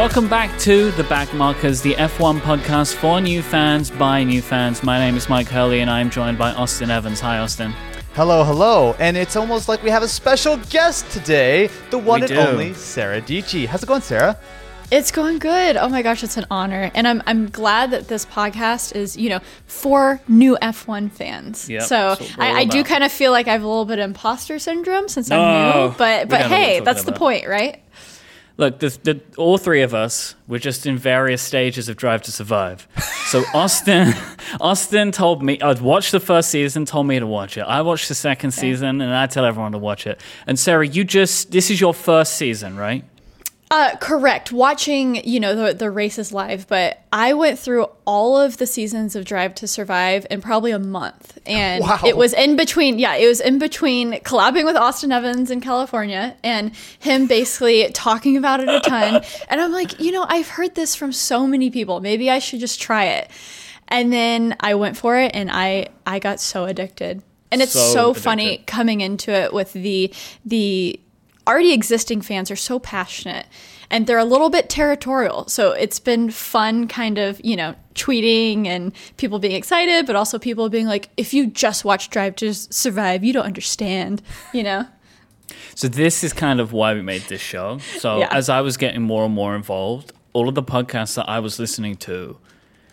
Welcome back to The Backmarkers, the F1 podcast for new fans by new fans. My name is Myke Hurley and I'm joined by Austin Evans. Hi, Austin. Hello, hello. And it's almost like we have a special guest today, the one We and do. only Sara Dietschy. How's it going, Sara? It's going good. Oh my gosh, it's an honor. And I'm I'm glad that this podcast is, you know, for new F1 fans. Yep, so that's what we're all I, I do kind of feel like I have a little bit of imposter syndrome since No, I'm new. But but don't know what hey, that's talking the point, right? Look, the, the, all three of us were just in various stages of Drive to Survive. So Austin, Austin told me I'd watched the first season, told me to watch it. I watched the second season, and I tell everyone to watch it. And Sara, you just this is your first season, right? Uh, correct. Watching, you know, the, the races live, but I went through all of the seasons of Drive to Survive in probably a month. And Wow. it was in between, yeah, it was in between collabing with Austin Evans in California and him basically talking about it a ton. and I'm like, you know, I've heard this from so many people. Maybe I should just try it. And then I went for it and I I got so addicted. And it's So so, funny coming into it with the the already existing fans are so passionate and they're a little bit territorial. So it's been fun kind of, you know, tweeting and people being excited, but also people being like, if you just watch Drive to Survive, you don't understand, you know? So this is kind of why we made this show. So Yeah. as I was getting more and more involved, all of the podcasts that I was listening to,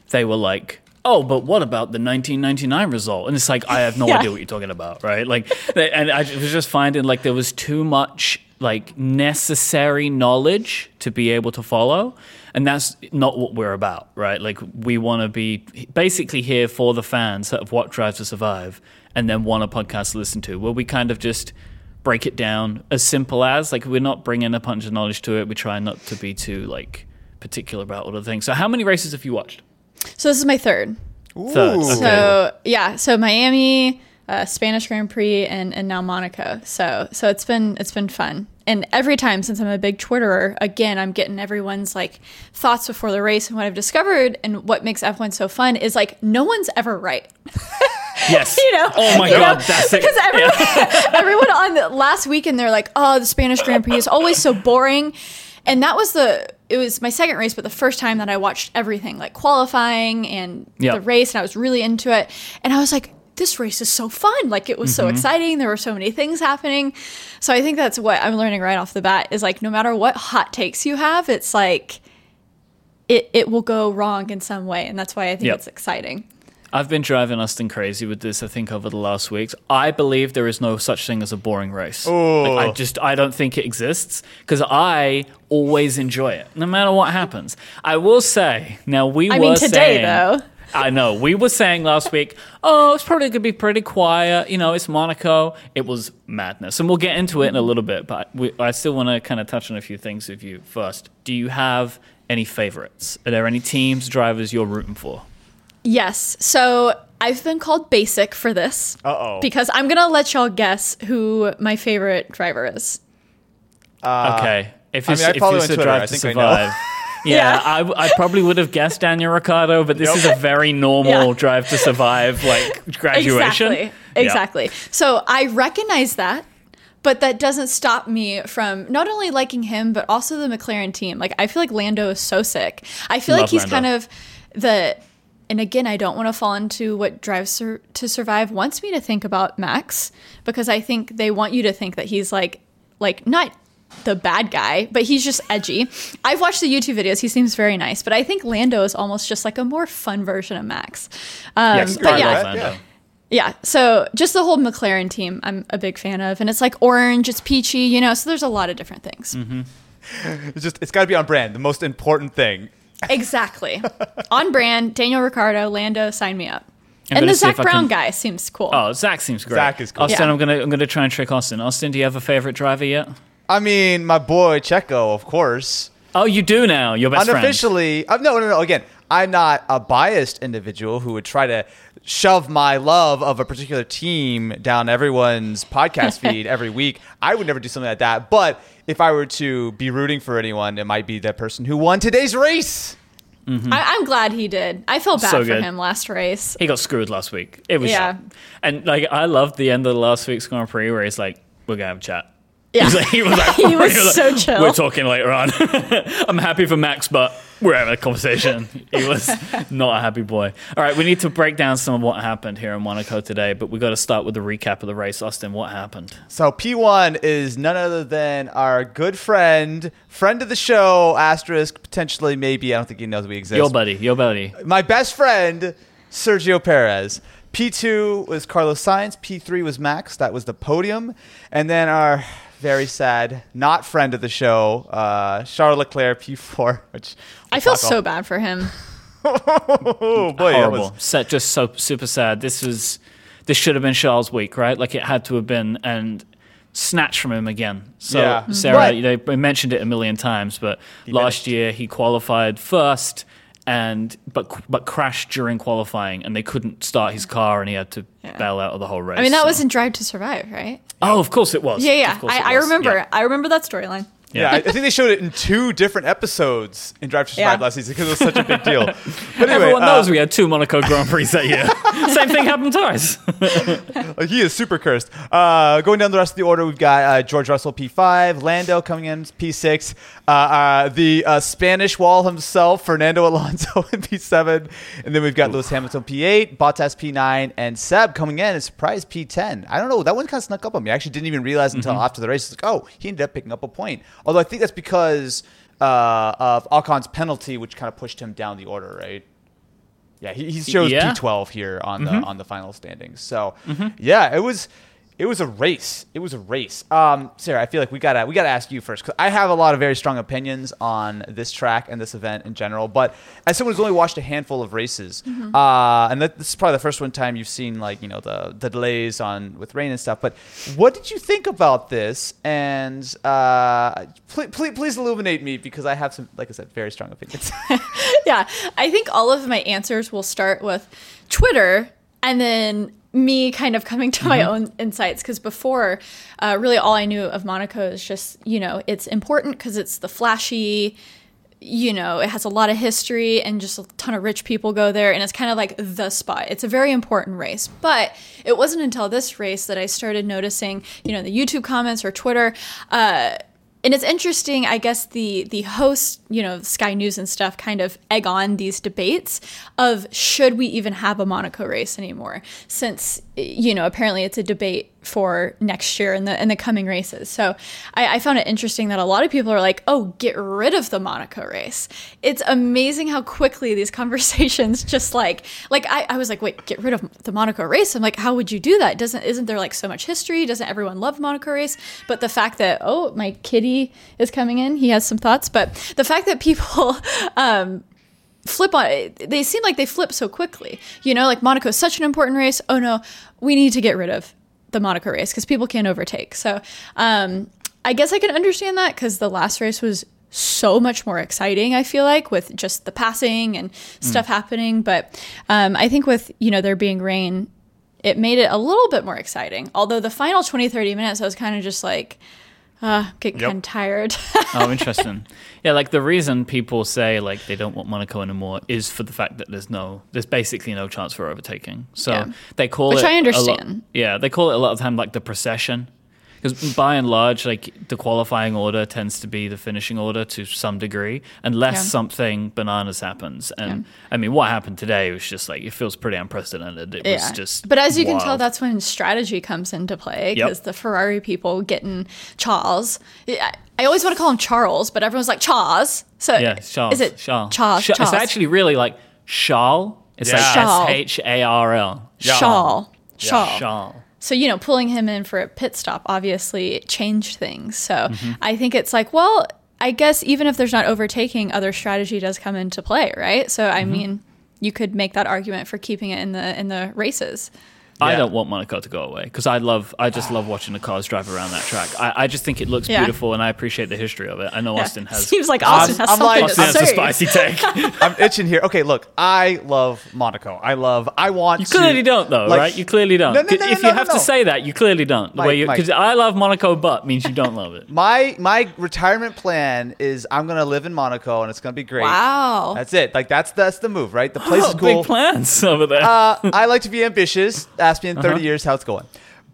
they were like, "Oh, but what about the 1999 result?" And it's like I have no Yeah. idea what you're talking about, right? Like, and I was just finding like there was too much like necessary knowledge to be able to follow. And that's not what we're about, right? Like we want to be basically here for the fans of what Drive to Survive, and then want a podcast to listen to, where we kind of just break it down as simple as like we're not bringing a bunch of knowledge to it. We try not to be too like particular about all the things. So how many races have you watched? So this is my third. Third. Okay. So yeah, so Miami, uh, Spanish Grand Prix, and and now Monaco. So so it's been it's been fun. And every time since I'm a big Twitterer, again, I'm getting everyone's like thoughts before the race. And what I've discovered and what makes F1 so fun is like no one's ever right. yes. You know? Oh my You know? god, that's it. Because everyone, everyone on the last weekend, they're like, oh, the Spanish Grand Prix is always so boring. And that was the, it was my second race, but the first time that I watched everything, like qualifying and Yeah. the race, and I was really into it. And I was like, this race is so fun. Like it was Mm-hmm. so exciting. There were so many things happening. So I think that's what I'm learning right off the bat is like, no matter what hot takes you have, it's like, it, it will go wrong in some way. And that's why I think Yep. it's exciting. I've been driving Austin crazy with this. I think over the last weeks, I believe there is no such thing as a boring race. Like, I just I don't think it exists because I always enjoy it, no matter what happens. I will say now we I were mean, today, saying, though. I know we were saying last week. Oh, it's probably gonna be pretty quiet. You know, it's Monaco. It was madness, and we'll get into it in a little bit. But we, I still want to kind of touch on a few things with you first. Do you have any favorites? Are there any teams, drivers you're rooting for? Yes. So I've been called basic for this. Uh-oh. Because I'm going to let y'all guess who my favorite driver is. Uh, okay. If I it's, mean, I if it's a drive I to think I survive. Yeah, Yeah. I, I probably would have guessed Daniel Ricciardo, but this is a very normal Yeah. drive to survive like graduation. Exactly. Yeah. Exactly. So I recognize that, but that doesn't stop me from not only liking him, but also the McLaren team. Like, I feel like Lando is so sick. I feel Love like he's Lando. kind of the. And again, I don't want to fall into what Drive Sur- to Survive wants me to think about Max because I think they want you to think that he's like, like not the bad guy, but he's just edgy. I've watched the YouTube videos; he seems very nice, but I think Lando is almost just like a more fun version of Max. Um, Yes, but yeah, yeah. yeah, so just the whole McLaren team, I'm a big fan of, and it's like orange, it's peachy, you know. So there's a lot of different things. Mm-hmm. It's just it's got to be on brand. The most important thing. Exactly, on brand. Daniel Ricciardo, Lando, sign me up. I'm and the Zak Brown can- guy seems cool. Oh, Zach seems great. Zach is cool. Austin, Yeah. I'm gonna I'm gonna try and trick Austin. Austin, do you have a favorite driver yet? I mean, my boy Checo, of course. Oh, you do now. Your best friend. Unofficially, uh, no, no, no. Again, I'm not a biased individual who would try to shove my love of a particular team down everyone's podcast feed every week. I would never do something like that. But if I were to be rooting for anyone, it might be the person who won today's race. Mm-hmm. I, I'm glad he did. I felt bad So for good. him last race. He got screwed last week. It was Yeah. and like I loved the end of the last week's Grand Prix where he's like, "We're gonna have a chat." Yeah. He's like- he was like, He was like, so chill. We're talking later on. I'm happy for Max, but we're having a conversation. He was not a happy boy. All right, we need to break down some of what happened here in Monaco today, but we got to start with the recap of the race. Austin, what happened? So P1 is none other than our good friend, friend of the show, asterisk, potentially, maybe. I don't think he knows we exist. Your buddy, your buddy. My best friend, Sergio Perez. P2 was Carlos Sainz. P3 was Max. That was the podium. And then our very sad, not friend of the show, uh, Charles Leclerc, P4, which I feel so bad for him. Oh boy, that Horrible. was Set, just so super sad. This was this should have been Charles' week, right? Like it had to have been, and snatched from him again. So Yeah. Sara, But- they mentioned it a million times, but last finished. year he qualified first. And but but crashed during qualifying, and they couldn't start his car, and he had to Yeah. bail out of the whole race. I mean, that so- was in Drive to Survive, right? Oh, of course it was. Yeah, yeah. I, I remember. Yeah. I remember that storyline. Yeah, I I think they showed it in two different episodes in Drive to Survive Yeah. last season because it was such a big deal. But anyway, Everyone uh, knows we had two Monaco Grand Prix that year. Same thing happened twice. Like, he is super cursed. Uh, going down the rest of the order, we've got uh, George Russell P5, Lando coming in P6, uh, uh, the uh, Spanish wall himself, Fernando Alonso in P7, and then we've got Lewis Hamilton P8, Bottas P9, and Seb coming in as surprise P10. I don't know, that one kind of snuck up on me. I actually didn't even realize until after the race. It's like, oh, he ended up picking up a point. Although I think that's because uh, of Ocon's penalty, which kind of pushed him down the order, right? Yeah, he, he shows Yeah. P12 here on the on the final standings. So yeah, it was it was a race. It was a race. Um, Sara, I feel like we gotta we gotta ask you first because I have a lot of very strong opinions on this track and this event in general. But as someone who's only watched a handful of races, uh, and that, this is probably the first one time you've seen like you know the the delays on with rain and stuff. But what did you think about this? And uh, please, please please illuminate me because I have some like I said very strong opinions. yeah, I think all of my answers will start with Twitter and then me kind of coming to my own insights because before, uh, really all I knew of Monaco is just, you know, it's important because it's the flashy, you know, it has a lot of history and just a ton of rich people go there. And it's kind of like the spot. It's a very important race. But it wasn't until this race that I started noticing, you know, the YouTube comments or Twitter. Uh, and it's interesting i guess the the host you know sky news and stuff kind of egg on these debates of should we even have a monaco race anymore? Since you know apparently it's a debate for next year in the in the coming races. So I, I found it interesting that a lot of people are like oh get rid of the monaco race. It's amazing how quickly these conversations just like like I, I was like wait get rid of the monaco race? I'm like how would you do that? Doesn't isn't there like so much history? Doesn't everyone love monaco race? But the fact that oh my kitty is coming in he has some thoughts. But the fact that people um flip on it they seem like they flip so quickly. You know like monaco is such an important race. Oh no we need to get rid of the monaco race because people can't overtake. So um i guess i can understand that because the last race was so much more exciting i feel like with just the passing and stuff happening. But um, i think with you know there being rain it made it a little bit more exciting. Although the final 20 30 minutes i was kind of just like uh, getting Yep. kind of tired oh, interesting. Yeah, like the reason people say like they don't want Monaco anymore is for the fact that there's no, there's basically no chance for overtaking. So Yeah. they call Which it I lot- understand. yeah, they call it a lot of time like the procession. Because by and large, like the qualifying order tends to be the finishing order to some degree, unless Yeah. something bananas happens. And I mean, what happened today was just like it feels pretty unprecedented. It was just, But as you can tell, that's when strategy comes into play Yep. because the Ferrari people getting Charles. I, I always want to call him Charles, but everyone's like Charles. So yeah, Charles. is it Charles? Charles? Charles. It's actually really like Charles. It's like Charles. S H A R L. Charles. Charles. Charles. So, you know, pulling him in for a pit stop obviously changed things. So Mm-hmm. I think it's like, well, I guess even if there's not overtaking, other strategy does come into play, right? So, Mm-hmm. I mean, you could make that argument for keeping it in the in the races. I don't want Monaco to go away because I love, I just love watching the cars drive around that track. I, I just think it looks Yeah. beautiful, and I appreciate the history of it. I know Austin has. Seems like Austin has I'm something like- to Austin has a say. spicy take. I'm itching here. Okay, look, I love Monaco. I love. I want. You clearly to, don't, though, like- right? You clearly don't. No, no, no, if no, you no, have no. to say that, you clearly don't. The Myke, way you, Myke. because I love Monaco, but means you don't love it. My my retirement plan is I'm gonna live in Monaco and it's gonna be great. Wow. That's it. Like that's that's the move, right? The place Oh, is cool. big plans over there. uh, I like to be ambitious. Ask me in 30 years how it's going.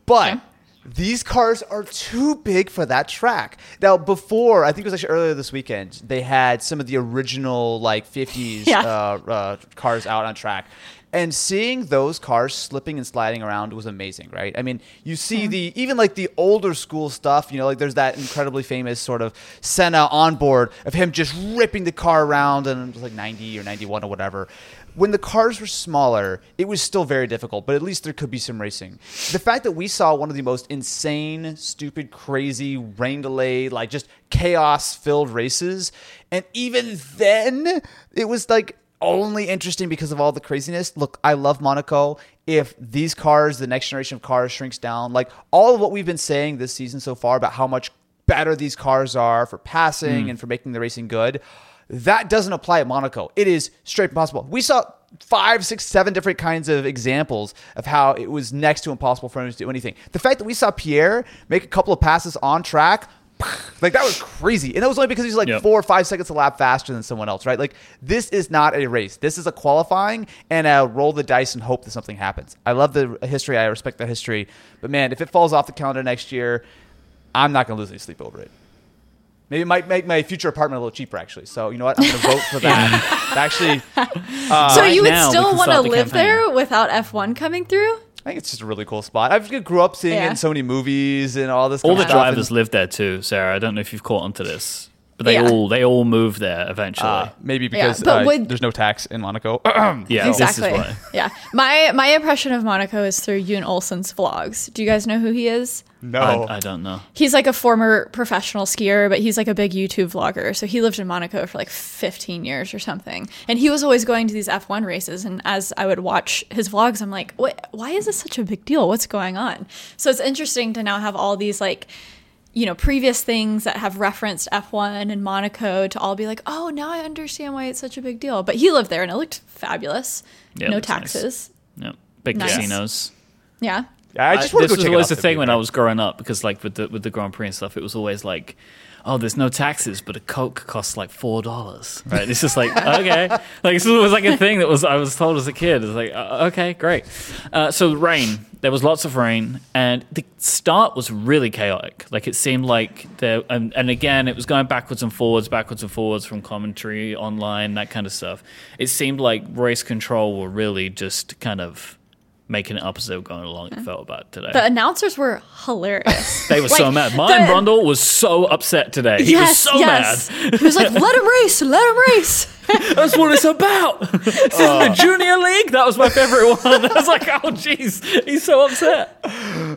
But these cars are too big for that track. Now, before, I think it was actually earlier this weekend, they had some of the original like 50s Yeah. uh, uh, cars out on track. And seeing those cars slipping and sliding around was amazing, right? I mean, you see the even like the older school stuff, you know, like there's that incredibly famous sort of Senna on board of him just ripping the car around and it was like 90 or 91 or whatever. When the cars were smaller, it was still very difficult, but at least there could be some racing. The fact that we saw one of the most insane, stupid, crazy, rain delayed, like just chaos filled races, and even then, it was like only interesting because of all the craziness. Look, I love Monaco. If these cars, the next generation of cars, shrinks down, like all of what we've been saying this season so far about how much better these cars are for passing hmm. and for making the racing good, that doesn't apply at Monaco. It is straight impossible. We saw five, six, seven different kinds of examples of how it was next to impossible for him to do anything. The fact that we saw Pierre make a couple of passes on track. Like that was crazy, and that was only because he's like Yep. four or five seconds a lap faster than someone else, right? Like this is not a race. This is a qualifying and a roll the dice and hope that something happens. I love the history. I respect the history, but man, if it falls off the calendar next year, I'm not gonna lose any sleep over it. Maybe it might make my future apartment a little cheaper, actually. So you know what? I'm gonna vote for that. actually, so uh, you would still want to the live campaign. there without F1 coming through? I think it's just a really cool spot. I grew up seeing it in so many movies and all this. All kind the of stuff, drivers and- live there too, Sara. I don't know if you've caught onto this, but they Yeah. all they all move there eventually. Uh, maybe because but uh, would- there's no tax in Monaco. yeah, exactly. this is why. Yeah. My my impression of Monaco is through Jon Olsson's vlogs. Do you guys know who he is? no, I, I don't know. He's like a former professional skier, but he's like a big YouTube vlogger. So he lived in Monaco for like 15 years or something. And he was always going to these F1 races. And as I would watch his vlogs, I'm like, what, why is this such a big deal? What's going on? So it's interesting to now have all these like, you know, previous things that have referenced F1 and Monaco to all be like, oh, now I understand why it's such a big deal. But he lived there and it looked fabulous. Yeah, no looks nice. taxes. Yeah, big Nice. casinos. Yeah. I just want this to go was check it always out the to thing when I was growing up because like with the with the Grand Prix and stuff, it was always like, oh, there's no taxes, but a Coke costs like four dollars, right? It's just like okay, like this was like a thing that was I was told as a kid. It's like uh, okay, great. Uh, so rain, there was lots of rain, and the start was really chaotic. Like it seemed like there, and, and again, it was going backwards and forwards, backwards and forwards from commentary online, that kind of stuff. It seemed like race control were really just kind of. Making it up as they were going along, it felt about today. The announcers were hilarious. They were so mad. Mine the- Brundle was so upset today. He was so mad. He was like, "Let him race, let him race." That's what it's about. this is the junior league. That was my favorite one. I was like, oh, jeez, he's so upset.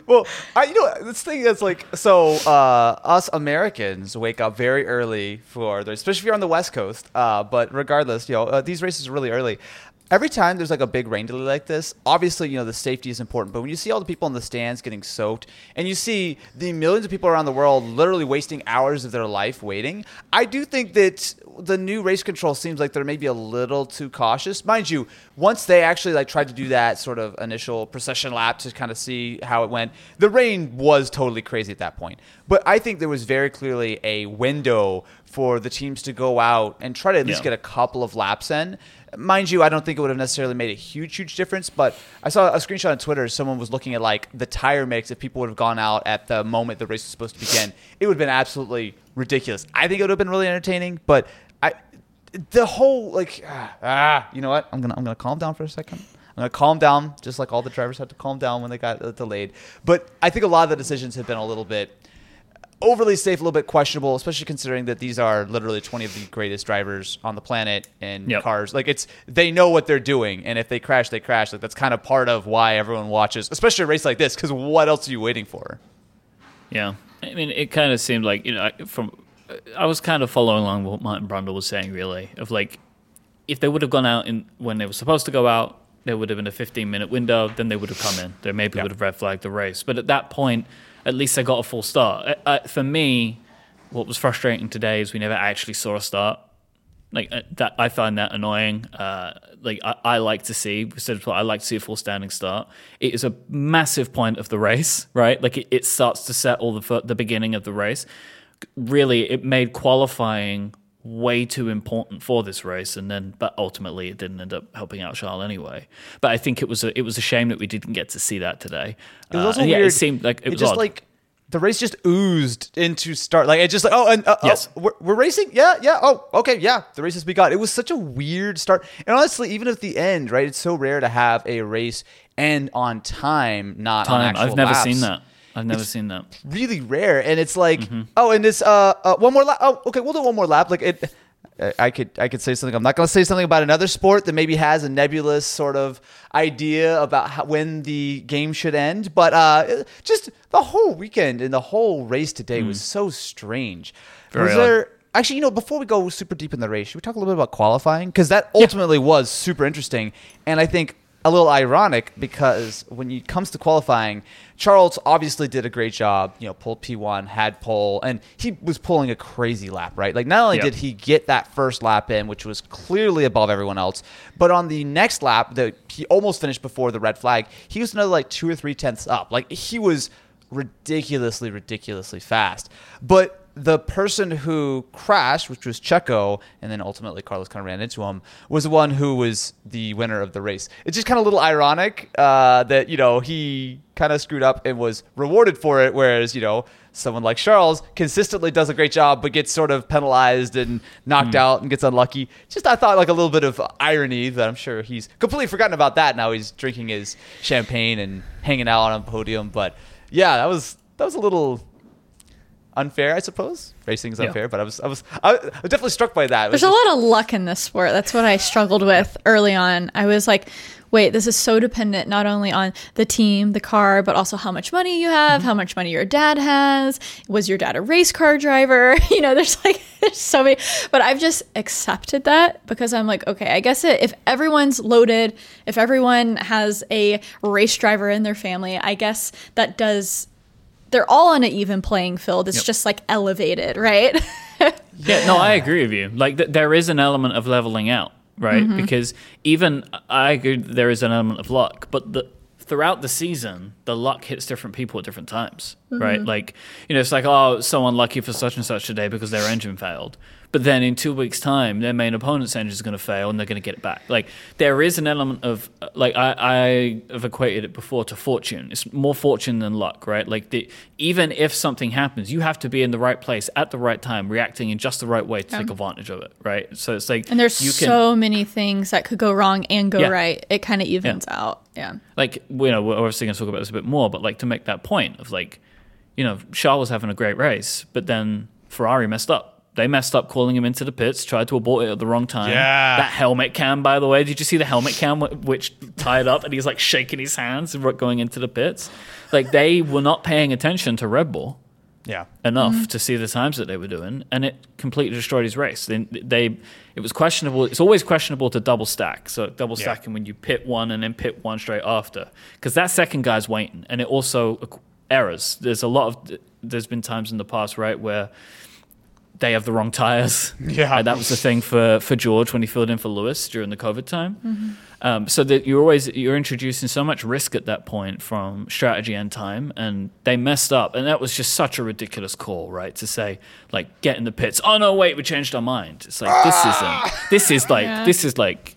Well, I, you know, this thing is like so. Uh, us Americans wake up very early for, the, especially if you're on the West Coast. Uh, but regardless, you know, uh, these races are really early. Every time there's like a big rain delay like this, obviously, you know, the safety is important. But when you see all the people in the stands getting soaked, and you see the millions of people around the world literally wasting hours of their life waiting, I do think that the new race control seems like they're maybe a little too cautious. Mind you, once they actually like tried to do that sort of initial procession lap to kind of see how it went, the rain was totally crazy at that point. But I think there was very clearly a window for the teams to go out and try to at least Yeah. get a couple of laps in. Mind you, I don't think it would have necessarily made a huge, huge difference, but I saw a screenshot on Twitter. Someone was looking at like the tire mix if people would have gone out at the moment the race was supposed to begin. It would have been absolutely ridiculous. I think it would have been really entertaining, but I, the whole like, ah, ah, you know what? I'm gonna I'm gonna calm down for a second. I'm gonna calm down, just like all the drivers had to calm down when they got delayed. But I think a lot of the decisions have been a little bit overly safe, a little bit questionable, especially considering that these are literally 20 of the greatest drivers on the planet and Yep. cars. Like it's they know what they're doing, and if they crash, they crash. Like that's kind of part of why everyone watches, especially a race like this. Because what else are you waiting for? Yeah, I mean, it kind of seemed like you know I- from I was kind of following along what Martin Brundle was saying, really, of like if they would have gone out in when they were supposed to go out, there would have been a 15 minute window. Then they would have come in. They maybe Yeah. would have red flagged the race. But at that point, at least they got a full start. Uh, uh, for me, what was frustrating today is we never actually saw a start. Like uh, that, I find that annoying. Uh, like I, I like to see, we said before, I like to see a full standing start. It is a massive point of the race, right? Like it, it starts to set all the the beginning of the race. Really, it made qualifying way too important for this race, and then but ultimately it didn't end up helping out Charles anyway. But I think it was a it was a shame that we didn't get to see that today. It was also Uh, yeah, weird. it seemed like it, it was just odd. like the race just oozed into start. Like it just like oh and uh, Yes. oh, we're, we're racing. Yeah, yeah. Oh, okay, yeah. The race has begun. It was such a weird start. And honestly, even at the end, right? It's so rare to have a race end on time, not on time. I've never laps. seen that. I've never seen that. Really rare, and it's like Mm-hmm. oh, and this, uh, uh one more lap. Oh, okay, we'll do one more lap. Like it. I- I could I could say something. I'm not going to say something about another sport that maybe has a nebulous sort of idea about how, when the game should end, but uh, just the whole weekend and the whole race today was so strange. Mm. Very was odd. there actually? You know, before we go super deep in the race, should we talk a little bit about qualifying because that ultimately was super interesting, and I think a little ironic because when it comes to qualifying, Charles obviously did a great job. You know, pulled P1, had pole, and he was pulling a crazy lap, right? Like not only Yep. did he get that first lap in, which was clearly above everyone else, but on the next lap that he almost finished before the red flag, he was another like two or three tenths up. Like he was ridiculously, ridiculously fast. But the person who crashed, which was Checo, and then ultimately Carlos kind of ran into him, was the one who was the winner of the race. It's just kind of a little ironic uh, that, you know, he kind of screwed up and was rewarded for it, whereas, you know, someone like Charles consistently does a great job but gets sort of penalized and knocked out and gets unlucky. Just I thought like a little bit of irony that I'm sure he's completely forgotten about that. Now he's drinking his champagne and hanging out on a podium. But yeah, that was that was a little unfair, I suppose. Racing is unfair, but I was I was I was definitely struck by that. It was There's a lot of luck in this sport. That's what I struggled with early on. I was like, wait, this is so dependent not only on the team, the car, but also how much money you have, mm-hmm. how much money your dad has. Was your dad a race car driver? You know, there's like there's so many. But I've just accepted that because I'm like, okay, I guess it, if everyone's loaded, if everyone has a race driver in their family, I guess that does. They're all on an even playing field. It's Yep. just like elevated, right? Yeah, no, I agree with you. Like th- there is an element of leveling out, right? Mm-hmm. Because even I agree there is an element of luck, but the throughout the season, the luck hits different people at different times, right? Mm-hmm. Like you know, it's like oh, so unlucky for such and such today because their engine failed. But then in two weeks' time, their main opponent's engine is going to fail, and they're going to get it back. Like there is an element of like I, I have equated it before to fortune. It's more fortune than luck, right? Like the, even if something happens, you have to be in the right place at the right time, reacting in just the right way to take advantage of it, right? So it's like And there's can so many things that could go wrong and go Yeah. right. It kind of evens out. Yeah. like you know we're obviously going to talk about this a bit more, but like to make that point of like you know Charles was having a great race, but then Ferrari messed up. They messed up calling him into the pits, tried to abort it at the wrong time. Yeah. That helmet cam, by the way, did you see the helmet cam which tied up and he's like shaking his hands going into the pits? Like they were not paying attention to Red Bull yeah. enough mm-hmm. to see the times that they were doing, and it completely destroyed his race. They, they it was questionable. It's always questionable to double stack. So double Yeah. stacking when you pit one and then pit one straight after, because that second guy's waiting, and it also errors. There's a lot of there's been times in the past right where they have the wrong tires. Yeah. And that was the thing for, for George when he filled in for Lewis during the COVID time. Mm-hmm. Um, so that you're always you're introducing so much risk at that point from strategy and time, and they messed up, and that was just such a ridiculous call, right? To say like get in the pits. Oh no, wait, we changed our mind. It's like this ah! isn't. This is like Yeah. this is like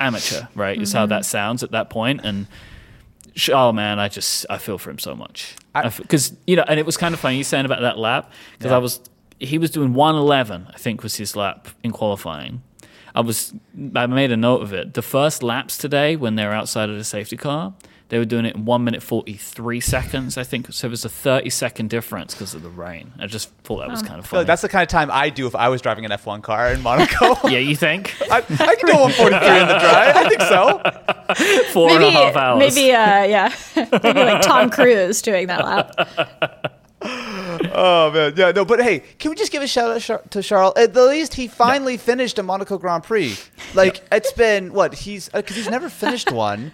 amateur, right? Is how mm-hmm. that sounds at that point, and. Oh man, I just I feel for him so much because you know, and it was kind of funny you saying about that lap because Yeah. I was he was doing 111 I think was his lap in qualifying. I was I made a note of it. The first laps today when they were outside of the safety car, they were doing it in one minute 43 seconds. I think so. It was a 30 second difference because of the rain. I just thought that was kind of funny. like that's the kind of time I do if I was driving an F1 car in Monaco. yeah, you think I, I can go 143 in the drive. I think so. four and a half hours? maybe, uh, yeah, maybe like Tom Cruise doing that lap. Oh man, yeah, no, but hey, can we just give a shout out Char- to Charles? At the least, he finally finished a Monaco Grand Prix. Like it's been what he's because he's never finished one,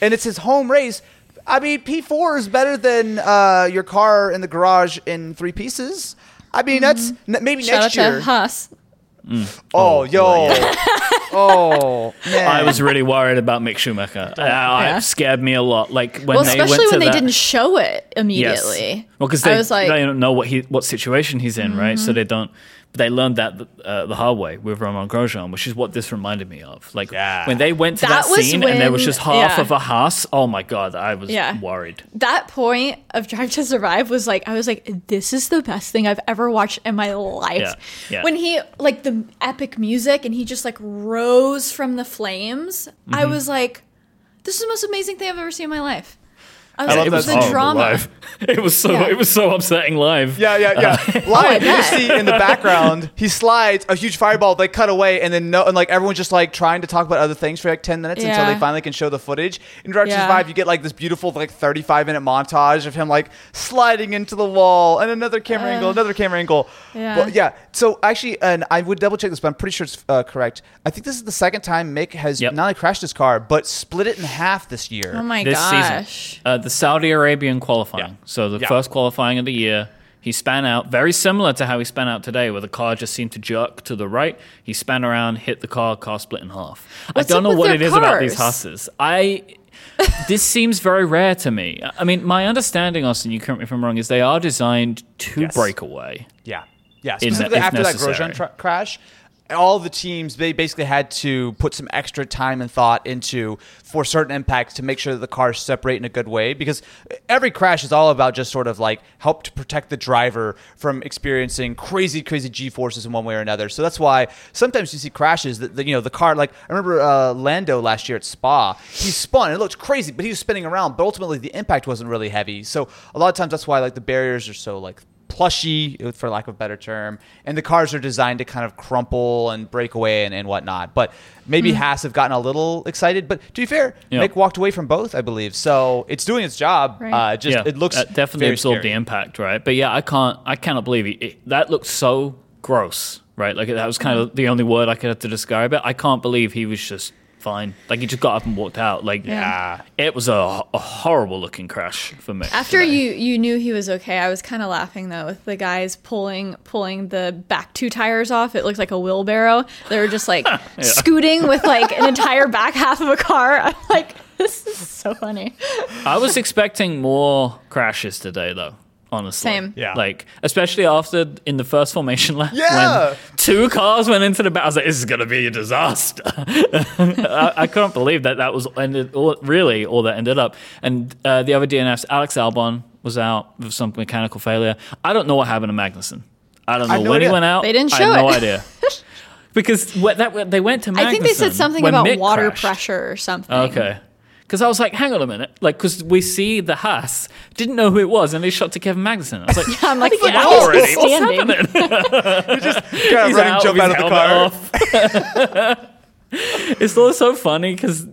and it's his home race. I mean, P four is better than uh, your car in the garage in three pieces. I mean, that's n- maybe Shout out next year. to Haas. Oh, yo. oh, man. I was really worried about Mick Schumacher. Uh, Yeah. It scared me a lot. Like when well, they especially went to when they that- didn't show it Yes. immediately. Well, because they, I was like, Mm-hmm. they don't know what he what situation he's in, right? So they don't. But they learned that uh, the hard way with Romain Grosjean, which is what this reminded me of. Like Yeah. when they went to That that, was scene and there was just half yeah. of a Haas. Oh my god, I was Yeah. worried. that point of Drive to Survive was like I was like, this is the best thing I've ever watched in my life. Yeah, yeah. When he like the epic music and he just like rose from the flames, Mm-hmm. I was like, this is the most amazing thing I've ever seen in my life. I was I love like, that the song, drama. live. It was so Yeah. it was so upsetting live. Yeah, yeah, yeah. Uh, Lion, you bet. see in the background, he slides a huge fireball. They cut away, and then no, and like everyone's just like trying to talk about other things for like ten minutes until they finally can show the footage. In Drive to Yeah. Survive, you get like this beautiful like thirty-five minute montage of him like sliding into the wall, and another camera angle, another camera angle. yeah. But yeah. So actually, and I would double check this, but I'm pretty sure it's uh, correct. I think this is the second time Mick has Yep. not only crashed his car but split it in half this year. Oh my this gosh. Season. The Saudi Arabian qualifying. Yeah. So the Yeah. first qualifying of the year, he span out very similar to how he span out today, where the car just seemed to jerk to the right. He span around, hit the car, car split in half. What's I don't know with what their it is about these cars? Hasses. I. this seems very rare to me. I mean, my understanding, Austin, you correct me if I'm wrong, is they are designed to Yes. break away. Yeah, yeah. In- Specifically if after that necessary. Grosjean tra- crash, all the teams they basically had to put some extra time and thought into for certain impacts to make sure that the cars separate in a good way. Because every crash is all about just sort of like help to protect the driver from experiencing crazy, crazy G forces in one way or another. So that's why sometimes you see crashes that, that you know the car. Like I remember uh, Lando last year at Spa, he spun. and It looked crazy, but he was spinning around. But ultimately, the impact wasn't really heavy. So a lot of times that's why like the barriers are so like plushy, for lack of a better term, and the cars are designed to kind of crumple and break away and, and whatnot. But maybe Haas have gotten a little excited. But to be fair, Yeah. Mick walked away from both, I believe. So it's doing its job. Right. Uh, just yeah, it looks that definitely very absorbed scary. the impact, right? But yeah, I can't, I cannot believe it. it that looked so gross, right? Like that was kind of the only word I could have to describe it. I can't believe he was just fine. Like he just got up and walked out. Like Yeah. it was a, a horrible looking crash for me. After you you knew he was okay, I was kind of laughing though with the guys pulling pulling the back two tires off. It looked like a wheelbarrow. They were just like scooting with like an entire back half of a car. I'm like, this is so funny. I was expecting more crashes today, though. Honestly, Same. Yeah. Like especially after in the first formation lap, Yeah. when two cars went into the back, I was like, "This is gonna be a disaster." I, I couldn't believe that that was ended. All, really, all that ended up. And uh, the other DNFs, Alex Albon was out with some mechanical failure. I don't know what happened to Magnussen. I don't know have no when he went out. They didn't show I show have no it. idea. Because what that they went to Magnussen. I think they said something about Mick water crashed. pressure or something. Okay. Because I was like, hang on a minute. Like, because we see the Haas, didn't know who it was, and they shot to Kevin Magnussen. I was like, yeah, I'm like, get why out already. What's standing? happening? Kind of He's running, out jump out of the car. off. it's all so funny because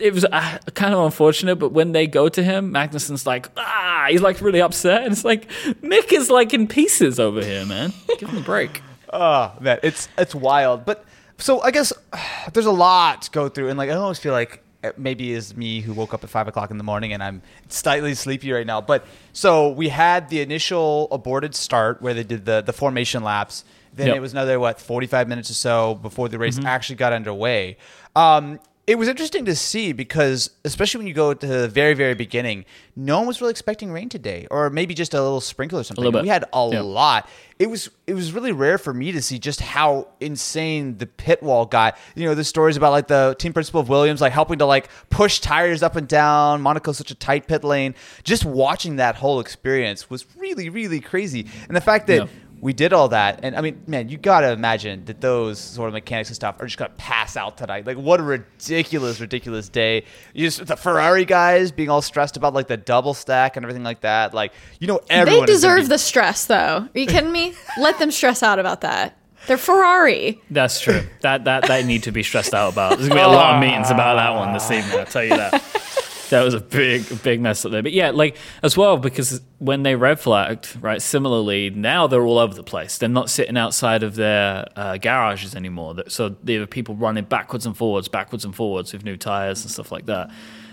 it was uh, kind of unfortunate, but when they go to him, Magnussen's like, ah, he's like really upset. And it's like, Mick is like in pieces over here, man. Give him a break. Oh man, it's it's wild. But so I guess there's a lot to go through, and like I almost feel like it maybe is me who woke up at five o'clock in the morning and I'm slightly sleepy right now. But so we had the initial aborted start where they did the the formation laps. Then Yep. it was another what 45 minutes or so before the race actually got underway. Um, it was interesting to see because, especially when you go to the very, very beginning, no one was really expecting rain today, or maybe just a little sprinkle or something. little bit. We had a Yeah. lot. It was it was really rare for me to see just how insane the pit wall got. You know, the stories about like the team principal of Williams like helping to like push tires up and down. Monaco's such a tight pit lane. Just watching that whole experience was really, really crazy. And the fact that Yeah. We did all that, and I mean, man, you gotta imagine that those sort of mechanics and stuff are just gonna pass out tonight. Like, what a ridiculous, ridiculous day! You just the Ferrari guys being all stressed about like the double stack and everything like that. Like, you know, They everyone is gonna deserve be- the stress, though. Are you kidding me? Let them stress out about that. They're Ferrari. That's true. That that they need to be stressed out about. There's gonna be a oh. lot of meetings about that one this evening. I'll tell you that. That was a big, big mess up there. But yeah, like as well because when they red flagged, right? Similarly, now they're all over the place. They're not sitting outside of their uh, garages anymore. So there are people running backwards and forwards, backwards and forwards with new tires and stuff like that.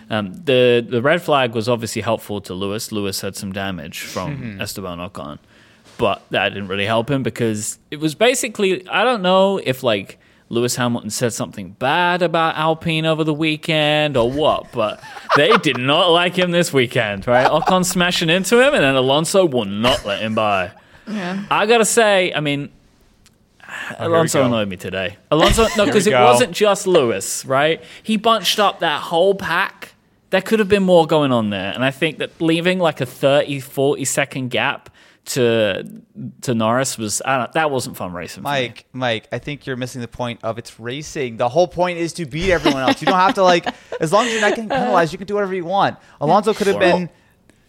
Um, the the red flag was obviously helpful to Lewis. Lewis had some damage from Esteban Ocon. but that didn't really help him because it was basically I don't know if like Lewis Hamilton said something bad about Alpine over the weekend or what, but they did not like him this weekend, right? Ocon smashing into him, and then Alonso will not let him by. Yeah. I gotta say, I mean, Alonso annoyed me today. Alonso, no, because it wasn't just Lewis, right? He bunched up that whole pack. There could have been more going on there. And I think that leaving like a 30, 40 second gap to to Norris was, I don't, that wasn't fun racing. for me. Myke, Myke, I think you're missing the point of it's racing. The whole point is to beat everyone else. You don't have to like, as long as you're not getting penalized, you can do whatever you want. Alonso could have Sure. been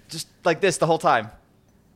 just like this the whole time,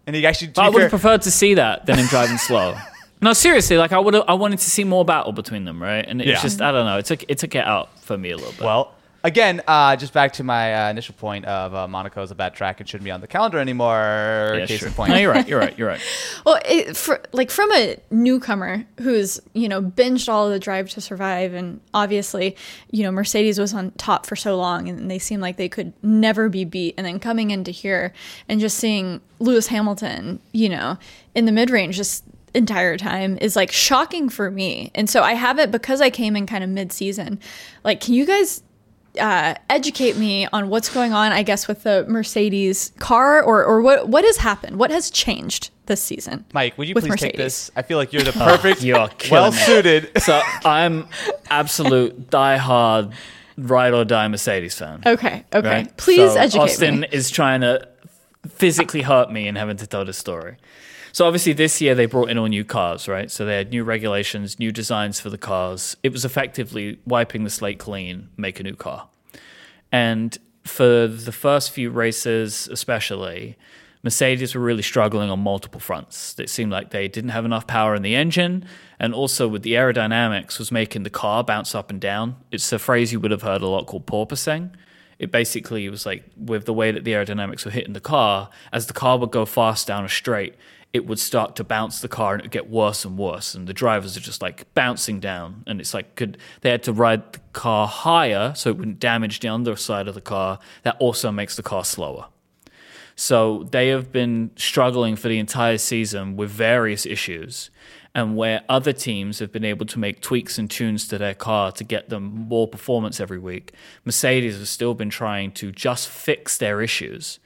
and he actually. To I would have preferred to see that than him driving slow. No, seriously, like I would have, I wanted to see more battle between them, right? And it's Yeah. just, I don't know, it took, it took it out for me a little bit. well, again, uh, just back to my uh, initial point of uh, Monaco is a bad track and shouldn't be on the calendar anymore. yeah, Case sure. in point. No, you're right, you're right, you're right. Well, it, for, like from a newcomer who's you know binged all of the Drive to Survive, and obviously you know Mercedes was on top for so long, and they seemed like they could never be beat. And then coming into here and just seeing Lewis Hamilton, you know, in the mid range this entire time is like shocking for me. And so I have it because I came in kind of mid season. Like, can you guys? Uh, educate me on what's going on, I guess, with the Mercedes car, or or what what has happened? What has changed this season? Myke, would you with please take this? I feel like you're the perfect, you are well suited. So I'm absolute diehard ride or die Mercedes fan. Okay, okay. right? Please So educate Austin me. Austin is trying to physically hurt me and having to tell this story. So obviously this year they brought in all new cars, right? So they had new regulations, new designs for the cars. It was effectively wiping the slate clean, make a new car. And for the first few races, especially, Mercedes were really struggling on multiple fronts. It seemed like they didn't have enough power in the engine, and also with the aerodynamics, was making the car bounce up and down. It's a phrase you would have heard a lot called porpoising. It basically was like with the way that the aerodynamics were hitting the car, as the car would go fast down a straight, it would start to bounce the car and it would get worse and worse. And the drivers are just like bouncing down. And it's like could they had to ride the car higher so it wouldn't damage the underside of the car. That also makes the car slower. So they have been struggling for the entire season with various issues. And where other teams have been able to make tweaks and tunes to their car to get them more performance every week, Mercedes has still been trying to just fix their issues.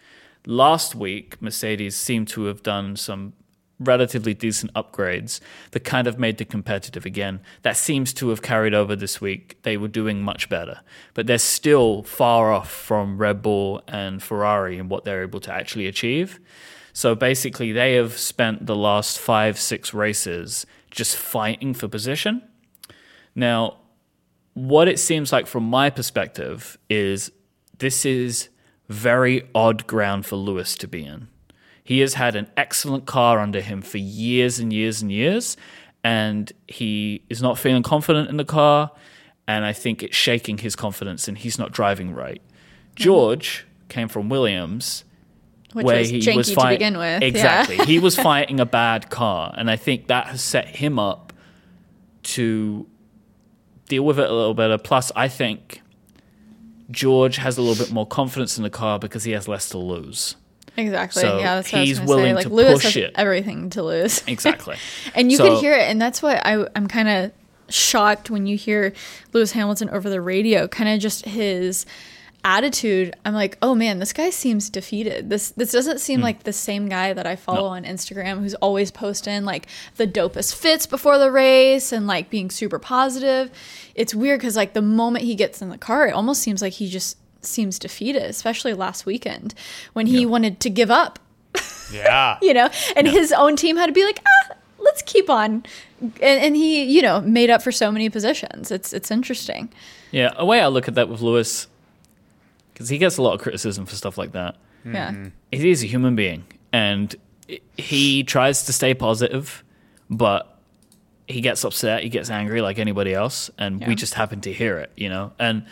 Last week, Mercedes seemed to have done some relatively decent upgrades that kind of made them competitive again. That seems to have carried over this week. They were doing much better, but they're still far off from Red Bull and Ferrari and what they're able to actually achieve. So basically, they have spent the last five, six races just fighting for position. Now, what it seems like from my perspective is this is very odd ground for Lewis to be in. He has had an excellent car under him for years and years and years, and he is not feeling confident in the car. And I think it's shaking his confidence, and he's not driving right. Mm-hmm. George came from Williams, Which where was he janky was to fighting begin with. Exactly, Yeah. he was fighting a bad car, and I think that has set him up to deal with it a little better. Plus, I think George has a little bit more confidence in the car because he has less to lose. Exactly. So yeah, that's what he's I was willing say. Like to Lewis push has it. everything to lose. Exactly. And you So- could hear it, and that's what I, I'm kind of shocked when you hear Lewis Hamilton over the radio, kind of just his attitude. I'm like, oh man, this guy seems defeated. This this doesn't seem hmm. like the same guy that I follow on Instagram, who's always posting like the dopest fits before the race and like being super positive. It's weird because like the moment he gets in the car, it almost seems like he just seems defeated, especially last weekend when he wanted to give up Yeah. you know, and his own team had to be like, ah, let's keep on, and, and he, you know, made up for so many positions. It's it's interesting. Yeah, a way I look at that with Lewis, because he gets a lot of criticism for stuff like that. Yeah, He is a human being, and he tries to stay positive, but he gets upset, he gets angry like anybody else, and Yeah. we just happen to hear it, you know. And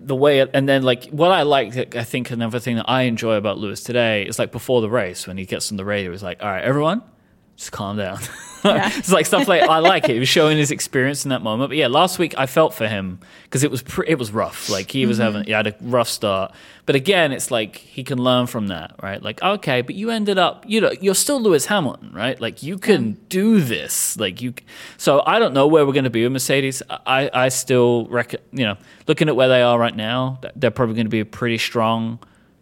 the way, and then like what I like, I think another thing that I enjoy about Lewis today is like before the race when he gets on the radio, he's like, "All right, everyone, just calm down. Yeah. it's like stuff like I like it. He was showing his experience in that moment. But yeah, last week I felt for him because it was pr- it was rough. Like he was mm-hmm. having he had a rough start. But again, it's like he can learn from that, right? Like okay, but you ended up you know you're still Lewis Hamilton, right? Like you can do this. Like you. So I don't know where we're going to be with Mercedes. I I still reckon you know looking at where they are right now, they're probably going to be a pretty strong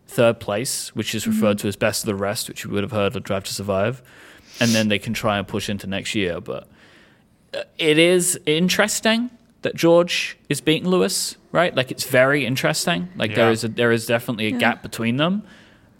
third place, which is referred mm-hmm. to as best of the rest, which you would have heard of Drive to Survive, and then they can try and push into next year. But uh, it is interesting that George is beating Lewis, right? Like it's very interesting. Like there Yeah. is a, there is definitely a gap between them.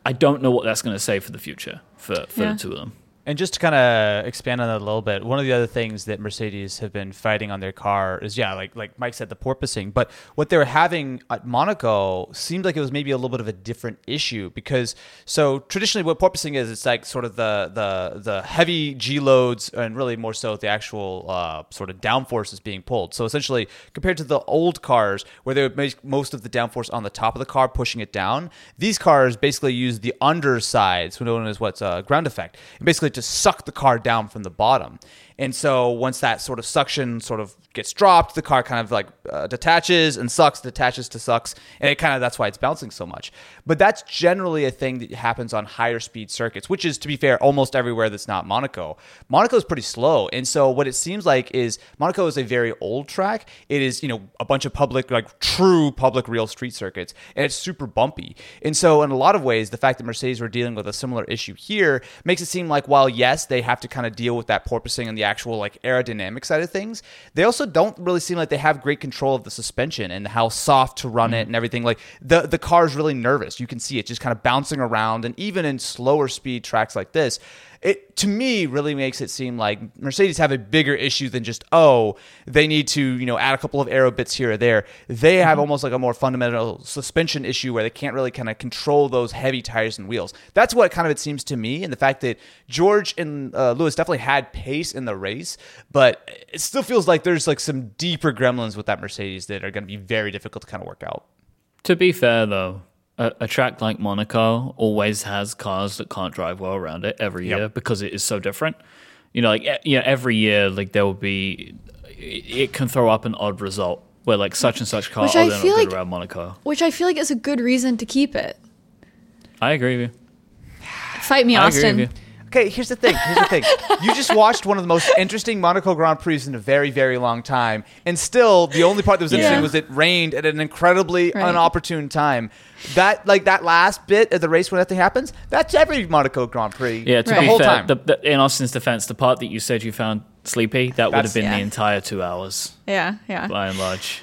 I don't know what that's going to say for the future for for Yeah. the two of them. And just to kind of expand on that a little bit, one of the other things that Mercedes have been fighting on their car is, yeah, like like Myke said, the porpoising. But what they were having at Monaco seemed like it was maybe a little bit of a different issue because so traditionally what porpoising is, it's like sort of the the the heavy G loads and really more so the actual uh, sort of downforce is being pulled. So essentially, compared to the old cars where they would make most of the downforce on the top of the car, pushing it down, these cars basically use the underside, so known as what's uh, ground effect, and basically to suck the car down from the bottom. And so once that sort of suction sort of gets dropped, the car kind of like uh, detaches and sucks, detaches to sucks, and it kind of that's why it's bouncing so much. But that's generally a thing that happens on higher speed circuits, which is to be fair, almost everywhere that's not Monaco. Monaco is pretty slow, and so what it seems like is Monaco is a very old track. It is you know a bunch of public like true public real street circuits, and it's super bumpy. And so in a lot of ways, the fact that Mercedes were dealing with a similar issue here makes it seem like while yes they have to kind of deal with that porpoising and the actual like aerodynamic side of things, they also don't really seem like they have great control of the suspension and how soft to run it mm. and everything. Like the the car is really nervous. You can see it just kind of bouncing around, and even in slower speed tracks like this, it to me really makes it seem like Mercedes have a bigger issue than just oh they need to you know add a couple of aero bits here or there. They have almost like a more fundamental suspension issue where they can't really kind of control those heavy tires and wheels. That's what kind of it seems to me, and the fact that George and uh, Lewis definitely had pace in the race, but it still feels like there's like some deeper gremlins with that Mercedes that are going to be very difficult to kind of work out. To be fair, though, a, a track like Monaco always has cars that can't drive well around it every Yep. year because it is so different. You know, like you know, every year, like there will be, it, it can throw up an odd result where like such and such car, Which I they're feel not good like- around Monaco. Which I feel like is a good reason to keep it. I agree with you. Fight me, I agree Austin. With you. Okay, here's the thing. Here's the thing. You just watched one of the most interesting Monaco Grand Prix in a very, very long time, and still the only part that was interesting Yeah. was it rained at an incredibly Right. unopportune time. That like that last bit of the race when that thing happens, that's every Monaco Grand Prix. Yeah, to Right. be the whole fair, time. the, the, in Austin's defense, the part that you said you found sleepy, that would have been Yeah. the entire two hours Yeah, yeah. by and large.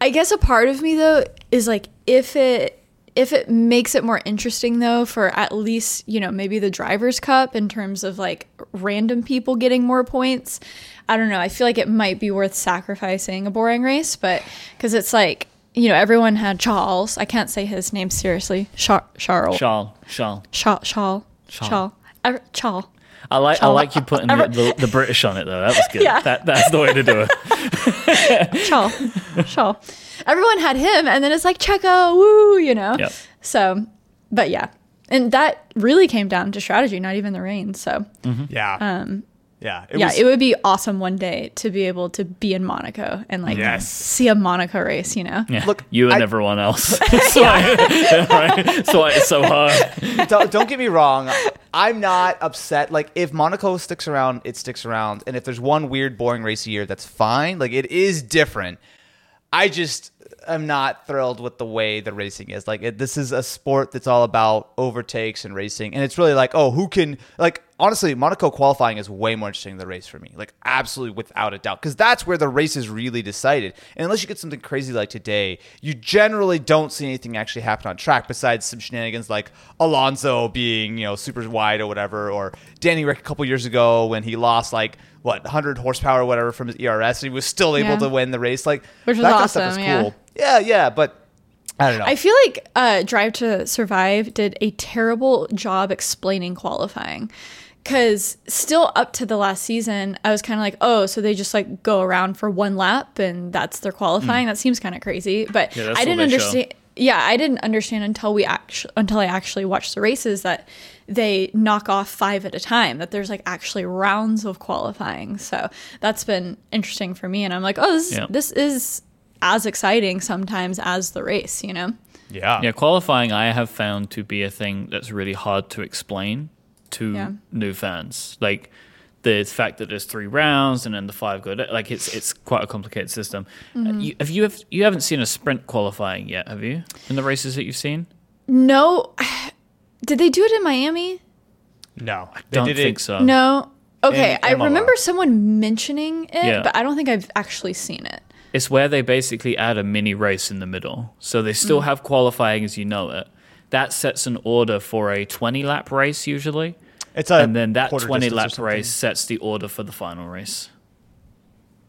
I guess a part of me though is like if it if it makes it more interesting though for at least you know maybe the drivers cup in terms of like random people getting more points i don't know. I feel like it might be worth sacrificing a boring race but because it's like you know everyone had charles. I can't say his name seriously. Char- charles. Charles, Charles. Charles. Charles. Charles Charles I like I like you putting the, the, the British on it though. That was good. Yeah. That, that's the way to do it. Charles Charles everyone had him and then it's like Checo woo you know Yep. So, but yeah. And that really came down to strategy, not even the rain. So, yeah, um, yeah, it yeah, was, it would be awesome one day to be able to be in Monaco and like Yes. see a Monaco race, you know? Yeah. Look, you and I- everyone else. That's why, right? That's why it's so hard. don't, don't get me wrong. I'm not upset. Like, if Monaco sticks around, it sticks around. And if there's one weird, boring race a year, that's fine. Like, it is different. I just am not thrilled with the way the racing is. Like, it, this is a sport that's all about overtakes and racing. And it's really like, oh, who can, like, honestly, Monaco qualifying is way more interesting than the race for me. Like, absolutely without a doubt. Because that's where the race is really decided. And unless you get something crazy like today, you generally don't see anything actually happen on track besides some shenanigans like Alonso being, you know, super wide or whatever, or Danny Rick a couple years ago when he lost like what 100 horsepower or whatever from his ERS, and he was still able Yeah. to win the race. Like Which that kind of stuff is yeah. cool. Yeah, yeah, but I don't know. I feel like uh, Drive to Survive did a terrible job explaining qualifying. Because still up to the last season, I was kind of like, oh, so they just like go around for one lap and that's their qualifying. Mm. That seems kind of crazy. But Yeah, I didn't they show. understand. yeah, I didn't understand until we actually until I actually watched the races that they knock off five at a time. That there's like actually rounds of qualifying. So that's been interesting for me. And I'm like, oh, this, Yeah. this is as exciting sometimes as the race. You know? Yeah. Yeah, qualifying I have found to be a thing that's really hard to explain to Yeah. new fans. Like the fact that there's three rounds and then the five go like it's it's quite a complicated system. Mm-hmm. Uh, you, have you have you haven't seen a sprint qualifying yet, have you? In the races that you've seen? No, did they do it in Miami? No. I Don't did think it, so. No. Okay, In I MLR. remember someone mentioning it, Yeah. but I don't think I've actually seen it. It's where they basically add a mini race in the middle. So they Mm. still have qualifying as you know it. That sets an order for a 20 lap race usually. It's a and then that 20 lap race sets the order for the final race.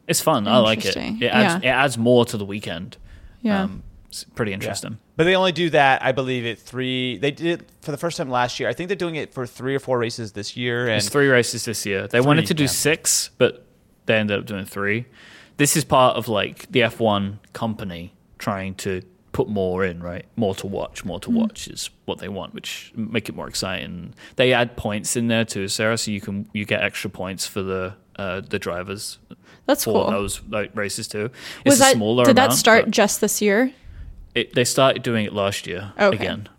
It's fun. I like it. It adds, Yeah. it adds more to the weekend. Yeah. Um, it's pretty interesting. But they only do that, I believe, at three. They did it for the first time last year. I think they're doing it for three or four races this year. And It's three races this year. They wanted to do yeah. six, but they ended up doing three. This is part of like the F1 company trying to put more in, right? More to watch, more to Mm. watch is what they want, which make it more exciting. They add points in there too, Sara, so you can you get extra points for the uh, the drivers That's for cool. those like races too. It's Was that smaller did that start just this year? It, they started doing it last year Okay. again,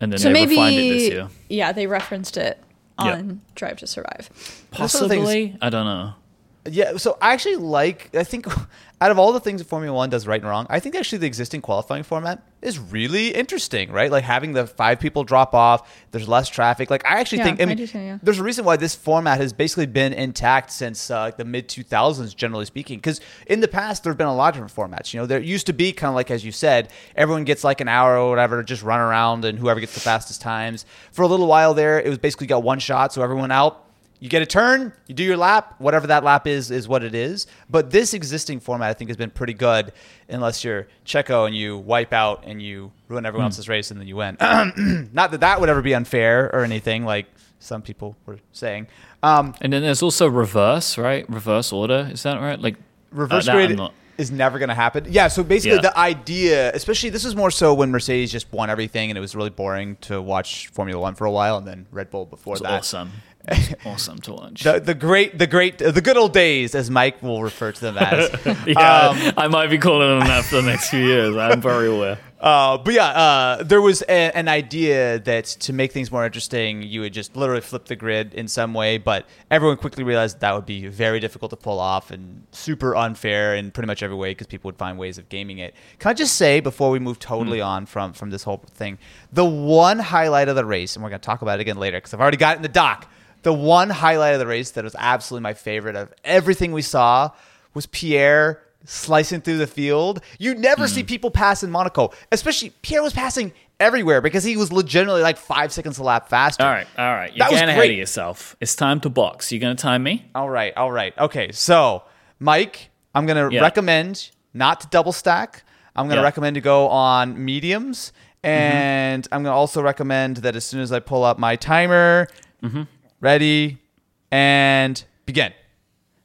and then So they maybe refined it this year. yeah, they referenced it on Drive to Survive. That's one of the things- Possibly, I don't know. Yeah, so I actually like. I think out of all the things that Formula One does right and wrong, I think actually the existing qualifying format is really interesting. Right, like having the five people drop off. There's less traffic. Like I actually Yeah, think. I mean, too, yeah. there's a reason why this format has basically been intact since uh, the mid 2000s, generally speaking. Because in the past, there have been a lot of different formats. You know, there used to be kind of like as you said, everyone gets like an hour or whatever just run around, and whoever gets the fastest times. For a little while there, it was basically got one shot, so everyone out. You get a turn, you do your lap, whatever that lap is, is what it is. But this existing format, I think, has been pretty good, unless you're Checo and you wipe out and you ruin everyone else's race and then you win. Not that that would ever be unfair or anything, like some people were saying. Um, And then there's also reverse, right? Reverse order, is that right? Like reverse uh, grid is never going to happen. Yeah, so basically Yeah. the idea, especially this is more so when Mercedes just won everything and it was really boring to watch Formula 1 for a while and then Red Bull before It's that. awesome. Awesome to watch. The, the great, the great, the good old days, as Myke will refer to them as. yeah, um, I might be calling them that for the next few years. I'm very aware. Uh, but yeah, uh, there was a, an idea that to make things more interesting, you would just literally flip the grid in some way. But everyone quickly realized that would be very difficult to pull off and super unfair in pretty much every way because people would find ways of gaming it. Can I just say before we move totally on from from this whole thing, the one highlight of the race, and we're gonna talk about it again later because I've already got it in the doc. The one highlight of the race that was absolutely my favorite of everything we saw was Pierre slicing through the field. You never Hmm. see people pass in Monaco, especially Pierre was passing everywhere because he was legitimately like five seconds a lap faster. All right, all right. You're That was getting ahead great. of yourself. It's time to box. You going to time me? All right, all right. Okay, so Myke, I'm gonna Yeah. recommend not to double stack. I'm gonna Yeah. recommend to go on mediums, Mm-hmm. and I'm gonna also recommend that as soon as I pull up my timer, Mm-hmm. Ready, and begin.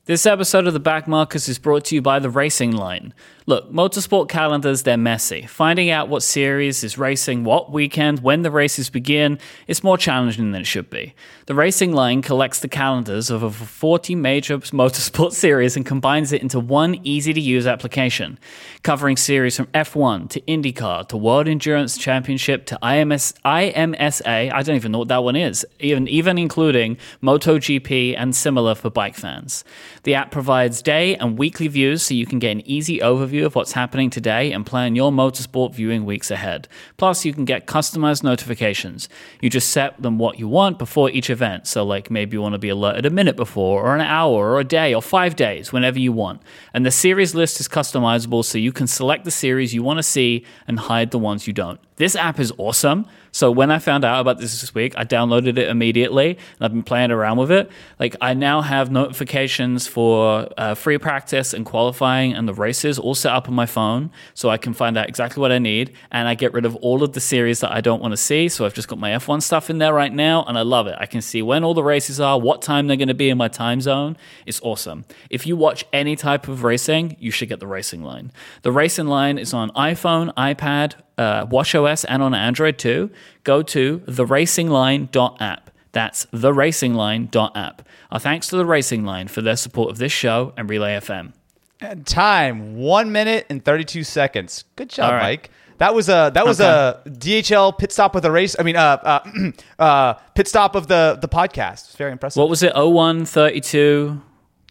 This episode of The Backmarkers is brought to you by The Racing Line. Look, motorsport calendars, they're messy. Finding out what series is racing, what weekend, when the races begin, it's more challenging than it should be. The Racing Line collects the calendars of over 40 major motorsport series and combines it into one easy to use application, covering series from F1 to IndyCar to World Endurance Championship to IMS, IMSA. I don't even know what that one is, even, even including MotoGP and similar for bike fans. The app provides day and weekly views so you can get an easy overview of what's happening today and plan your motorsport viewing weeks ahead. Plus, you can get customized notifications. You just set them what you want before each event. So, like maybe you want to be alerted a minute before, or an hour, or a day, or five days, whenever you want. And the series list is customizable so you can select the series you want to see and hide the ones you don't. This app is awesome. So when I found out about this this week, I downloaded it immediately and I've been playing around with it. Like I now have notifications for uh, free practice and qualifying and the races all set up on my phone, so I can find out exactly what I need and I get rid of all of the series that I don't want to see. So I've just got my F1 stuff in there right now and I love it. I can see when all the races are, what time they're going to be in my time zone. It's awesome. If you watch any type of racing, you should get the Racing Line. The Racing Line is on iPhone, iPad uh, WatchOS and on Android too, go to theracingline.app. That's theracingline.app. Our thanks to the Racing Line for their support of this show and Relay FM. And time one minute and thirty two seconds. Good job, right. Myke. That was a that was a DHL pit stop with a race. I mean, uh, uh, uh, pit stop of the the podcast. It's very impressive. What was it? 0132.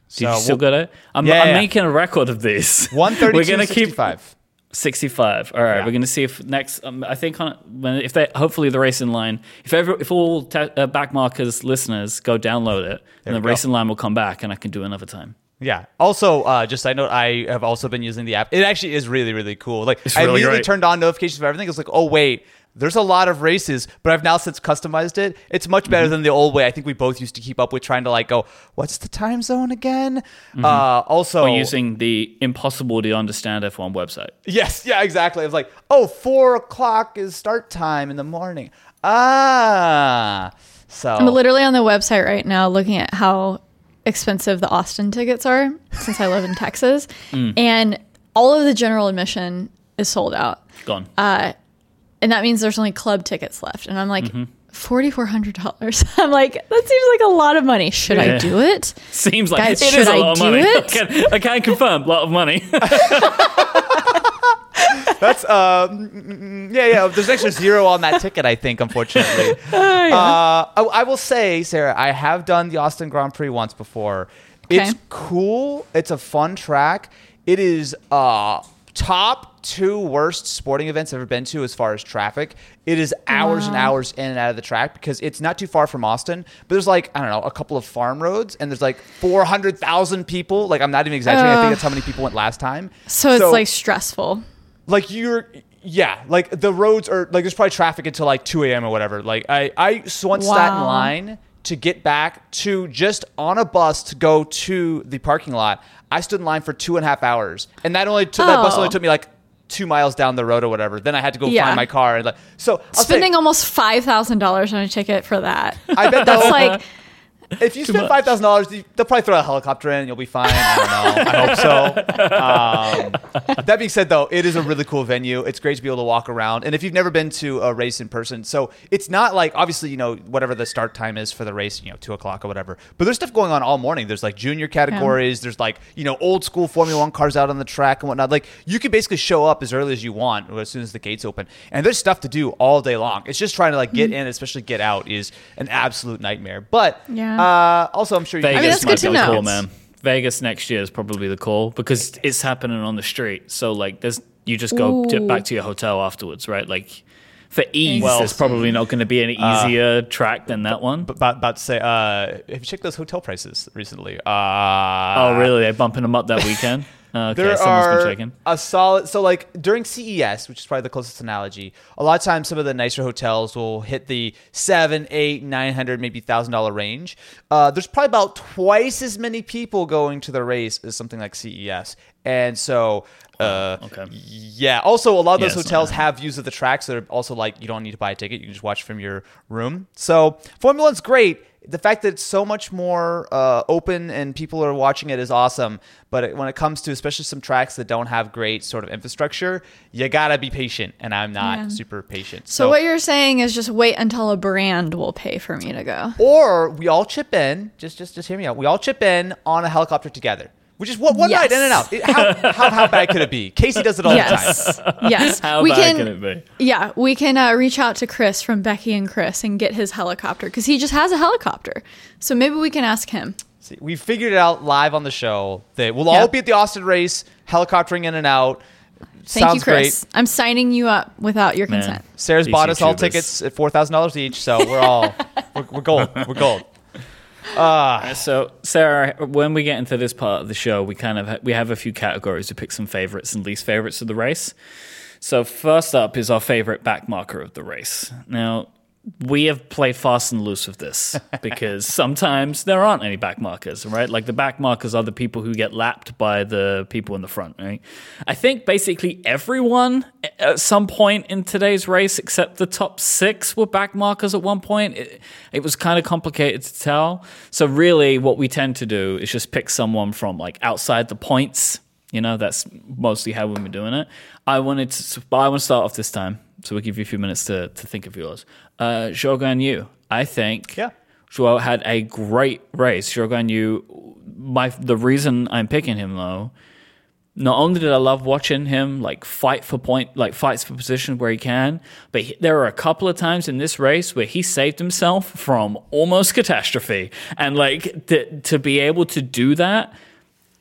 Did you So, still we'll- got it? I'm, Yeah, I'm yeah. making a record of this. One thirty keep sixty five. 65. All right, Yeah. we're going to see if next. Um, I think on when if they hopefully the racing line. If ever if all te- uh, backmarkers listeners go download it, and the go. racing line will come back, and I can do another time. Yeah. Also, uh, just I note I have also been using the app. It actually is really really cool. Like I really immediately great. turned on notifications for everything. It's like, oh wait, there's a lot of races, but I've now since customized it. It's much better Mm-hmm. than the old way. I think we both used to keep up with trying to like go, what's the time zone again? Mm-hmm. Uh, also, Or using the impossible to understand F1 website. Yes, yeah, exactly. I was like, oh, four o'clock is start time in the morning. Ah, so I'm literally on the website right now looking at how expensive the Austin tickets are since I live in Texas. Mm. And all of the general admission is sold out. Gone. Uh, And that means there's only club tickets left. And I'm like, Mm-hmm. $4,400. I'm like, that seems like a lot of money. Should I do it? Seems like Guys, it should is a I lot of money. it? I can, I can confirm, a lot of money. that's mm, yeah, yeah. There's actually zero on that ticket, I think, unfortunately. uh, I, I will say, Sara, I have done the Austin Grand Prix once before. It's cool. It's a fun track. It is uh top two worst sporting events I've ever been to as far as traffic. It is hours and hours in and out of the track because it's not too far from Austin, but there's like I don't know a couple of farm roads and there's like four hundred thousand people. Like I'm not even exaggerating. I think that's how many people went last time. So it's like stressful. like you're yeah like the roads are like there's probably traffic until like 2 a.m or whatever like i i so once sat in line to get back to just on a bus to go to the parking lot i stood in line for two and a half hours and that only took that bus Oh. only took me like two miles down the road or whatever then i had to go Yeah. find my car and like so I'll say, Spending almost $5,000 on a ticket for that. I bet That's like, if you spend five thousand dollars, they'll probably throw a helicopter in. and You'll be fine. I don't know. I hope so. Um, that being said, though, it is a really cool venue. It's great to be able to walk around. And if you've never been to a race in person, so it's not like obviously you know whatever the start time is for the race, you know two o'clock or whatever. But there's stuff going on all morning. There's like junior categories. There's like you know old school Formula One cars out on the track and whatnot. Like you can basically show up as early as you want or as soon as the gates open. And there's stuff to do all day long. It's just trying to like get in, especially get out, is an absolute nightmare. But Yeah. Uh, also, I'm sure you Vegas mean, that's might good to be the know. call, man. Vegas next year is probably the call because it's happening on the street. So like, there's you just go to, back to your hotel afterwards, right? Like, for ease, Well- it's probably not going to be an easier track than that one. But about to say, uh, have you checked those hotel prices recently? Uh, oh, really? They're bumping them up that weekend. Okay, There someone's are been checking. a solid. So, like during CES, which is probably the closest analogy, a lot of times some of the nicer hotels will hit the seven, eight, nine hundred, maybe thousand dollar range. Uh, there's probably about twice as many people going to the race as something like CES, and so. Uh, okay. Yeah. Also, a lot of those Yeah, hotels have views of the tracks that are also like you don't need to buy a ticket; you can just watch from your room. So Formula One's great. The fact that it's so much more uh, open and people are watching it is awesome. But it, when it comes to especially some tracks that don't have great sort of infrastructure, you gotta be patient, and I'm not Yeah. super patient. so what you're saying is just wait until a brand will pay for me to go. or we all chip in. Just, just, just hear me out. We all chip in on a helicopter together. Which is what one Yes. night in and out. It- how, how, how bad could it be? Casey does it all the time. Yes. Yes. How we bad can, can it be? Yeah, we can uh, reach out to Chris from Becky and Chris and get his helicopter because he just has a helicopter. So maybe we can ask him. See, we figured it out live on the show that we'll Yeah. all be at the Austin race, helicoptering in and out. Thank Sounds you, Chris. great. I'm signing you up without your Man. consent. Sara's These bought us all YouTubers. tickets at four thousand dollars each, so we're all we're, we're gold. We're gold. Ah. Uh, so, Sara, when we get into this part of the show, we kind of ha- we have a few categories to pick some favorites and least favorites of the race. So, first up is our favorite back marker of the race. Now, we have played fast and loose with this because sometimes there aren't any back markers, right? Like the back markers are the people who get lapped by the people in the front, right? I think basically everyone at some point in today's race, except the top six, were back markers at one point. It, it was kind of complicated to tell. So, really, what we tend to do is just pick someone from like outside the points You know, that's mostly how we've been doing it. I wanted to, but I want to start off this time, so we'll give you a few minutes to, to think of yours. Uh, Zhou Guan Yu, I think. Yeah. Zhou had a great race. Zhou Guan Yu, my the reason I'm picking him though, not only did I love watching him like fight for point, like fights for position where he can, but he, there were a couple of times in this race where he saved himself from almost catastrophe, and like to, to be able to do that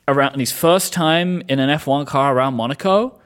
around his first time in an F1 car around Monaco,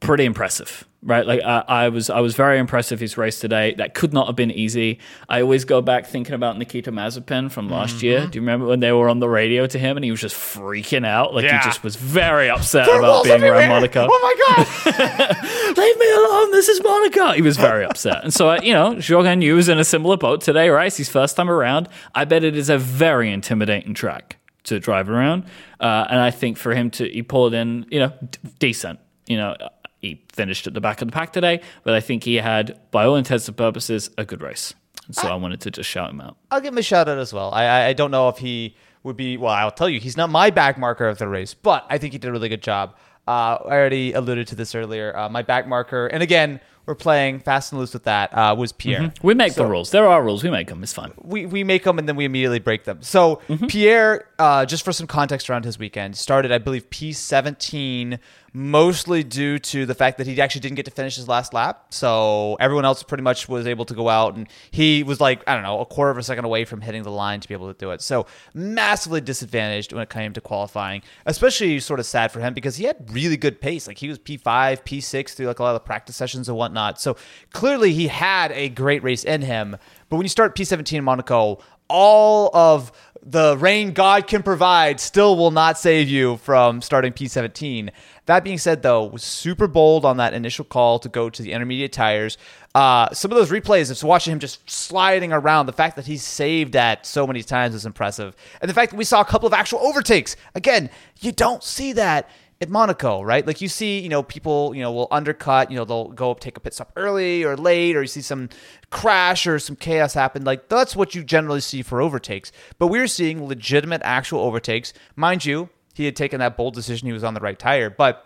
pretty impressive, right? Like I, I was, I was very impressed with his race today. That could not have been easy. I always go back thinking about Nikita Mazepin from last year. Do you remember when they were on the radio to him and he was just freaking out? Like Yeah. he just was very upset about being around! Monaco. Oh my god! Leave me alone. This is Monaco. He was very upset. And so, uh, you know, Zhou Guan Yu was in a similar boat today, right? It's his first time around. I bet it is a very intimidating track to drive around. Uh, and I think for him to, he pulled in, you know, d- decent. You know, he finished at the back of the pack today, but I think he had, by all intents and purposes, a good race. And so I wanted to just shout him out. I'll give him a shout out as well. I, I I don't know if he would be. Well, I'll tell you, he's not my back marker of the race, but I think he did a really good job. Uh, I already alluded to this earlier. Uh, my back marker, and again, we're playing fast and loose with that. Uh, was Pierre. We make the rules. There are rules. We make them. It's fun. we, we make them and then we immediately break them. So Mm-hmm. Pierre, uh, just for some context around his weekend, started I believe P17 mostly due to the fact that he actually didn't get to finish his last lap. So everyone else pretty much was able to go out and he was like I don't know a quarter of a second away from hitting the line to be able to do it. So massively disadvantaged when it came to qualifying. Especially sort of sad for him because he had really good pace. Like he was P5, P6 through like a lot of the practice sessions and whatnot. So clearly he had a great race in him. But when you start P17 in Monaco, all of the rain God can provide still will not save you from starting P17. That being said, though, was super bold on that initial call to go to the intermediate tires. Uh, some of those replays of watching him just sliding around, the fact that he's saved that so many times is impressive. And the fact that we saw a couple of actual overtakes. Again, you don't see that at Monaco, right? Like you see, you know, people, you know, will undercut, you know, they'll go up, take a pit stop early or late, or you see some crash or some chaos happen. Like that's what you generally see for overtakes. But we were seeing legitimate, actual overtakes. Mind you, he had taken that bold decision. He was on the right tire, but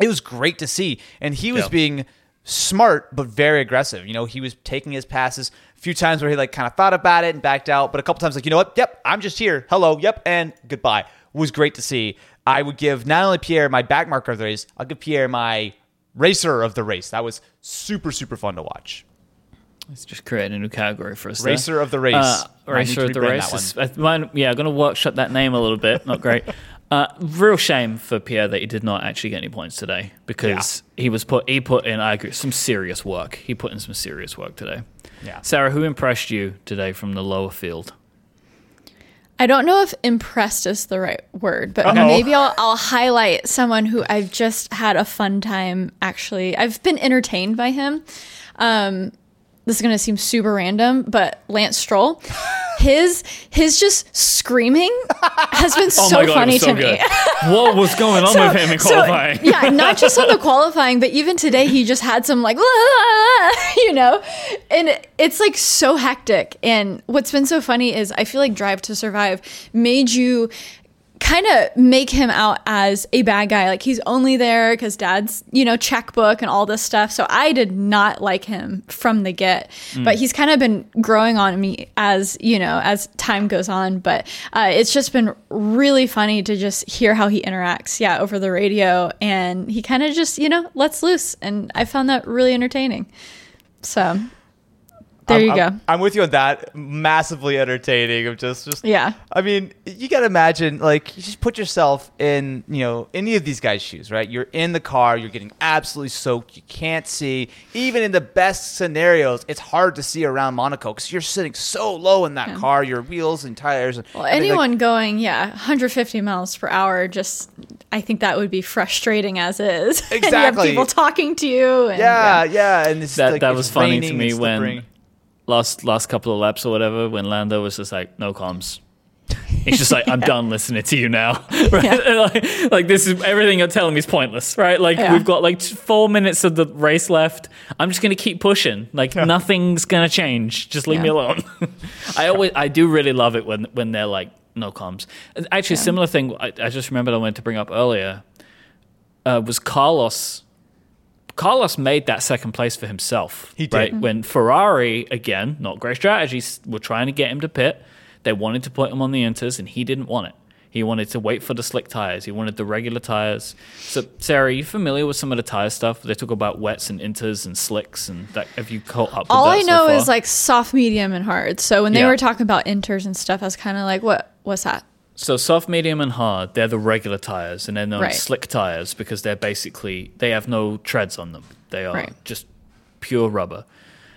it was great to see. And he was Yeah. being smart but very aggressive. You know, he was taking his passes a few times where he like kind of thought about it and backed out, but a couple times like, you know what? Yep, I'm just here. Hello, yep, and goodbye. Was great to see. I would give not only Pierre my back marker of the race, I'll give Pierre my racer of the race. That was super super fun to watch. Let's just create a new category for us. there. Racer of the race. Uh, Might need to racer of the race. is- uh, mine- yeah, I'm going to workshop that name a little bit. Not great. Uh, real shame for Pierre that he did not actually get any points today because he was put he put in I agree some serious work. He put in some serious work today. Yeah. Sara, who impressed you today from the lower field? I don't know if impressed is the right word, but Uh-oh. maybe I'll, I'll highlight someone who I've just had a fun time. Actually, I've been entertained by him. Um, this is going to seem super random, but Lance Stroll, his his just screaming has been Oh so funny to me. what was going on with him in So, qualifying? yeah, not just on the qualifying, but even today he just had some like, you know, and it's like so hectic. And what's been so funny is I feel like Drive to Survive made you kind of make him out as a bad guy. Like he's only there because dad's, you know, checkbook and all this stuff. So I did not like him from the get, but he's kind of been growing on me as, you know, as time goes on. But uh, it's just been really funny to just hear how he interacts, yeah, over the radio. And he kind of just, you know, lets loose. And I found that really entertaining. So there I'm- you I'm, go. I'm with you on that. Massively entertaining. Of just, just Yeah. I mean, you gotta imagine, like, you just put yourself in, you know, any of these guys' shoes, right? You're in the car, you're getting absolutely soaked, you can't see. Even in the best scenarios, it's hard to see around Monaco because you're sitting so low in that car, your wheels and tires. And Well, everything, like- anyone going, yeah, 150 miles per hour, just I think that would be frustrating as is. and you have Exactly. people talking to you. And, yeah, yeah, and it's That like, that was funny to me when slippery. Last last couple of laps or whatever when Lando was just like no comms. He's just like I'm done listening to you now. right? Yeah. like, like, this is everything you're telling me is pointless, right? Like Yeah. we've got like four minutes of the race left. I'm just gonna keep pushing. Like nothing's gonna change. Just leave me alone. I always I do really love it when when they're like no comms. Actually, a similar thing. I, I just remembered I wanted to bring up earlier uh, was Carlos. Carlos made that second place for himself. He did. Right? When Ferrari, again, not great strategies, were trying to get him to pit. They wanted to put him on the inters, and he didn't want it. He wanted to wait for the slick tires. He wanted the regular tires. So, Sara, are you familiar with some of the tire stuff? They talk about wets and inters and slicks, and that, have you caught up with All that I so know far? is like soft, medium, and hard. So when they Yeah. were talking about inters and stuff, I was kind of like, "What? What's that?" So soft, medium, and hard, they're the regular tires, and then known Right. as slick tires because they're basically they have no treads on them. They are Right. just pure rubber.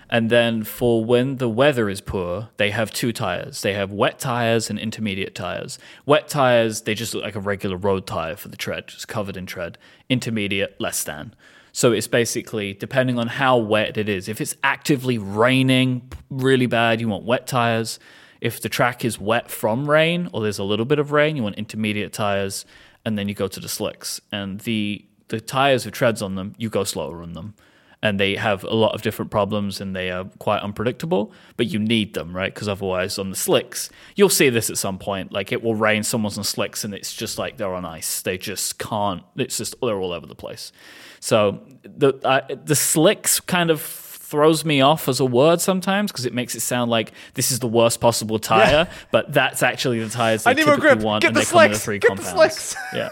And then for when the weather is poor, they have two tires. They have wet tires and intermediate tires. Wet tires, they just look like a regular road tire for the tread, just covered in tread. Intermediate, less than. So it's basically depending on how wet it is. If it's actively raining really bad, you want wet tires. If the track is wet from rain or there's a little bit of rain, you want intermediate tires, and then you go to the slicks. And the the tires with treads on them, you go slower on them. And they have a lot of different problems and they are quite unpredictable, but you need them, right? Because otherwise, on the slicks, you'll see this at some point. Like it will rain, someone's on slicks, and it's just like they're on ice. They just can't, it's just, they're all over the place. So the, uh, the slicks kind of throws me off as a word sometimes because it makes it sound like this is the worst possible tire, but that's actually the tires they I typically grip. want, Get and the they come in the slicks. three Get the compounds. slicks. Yeah.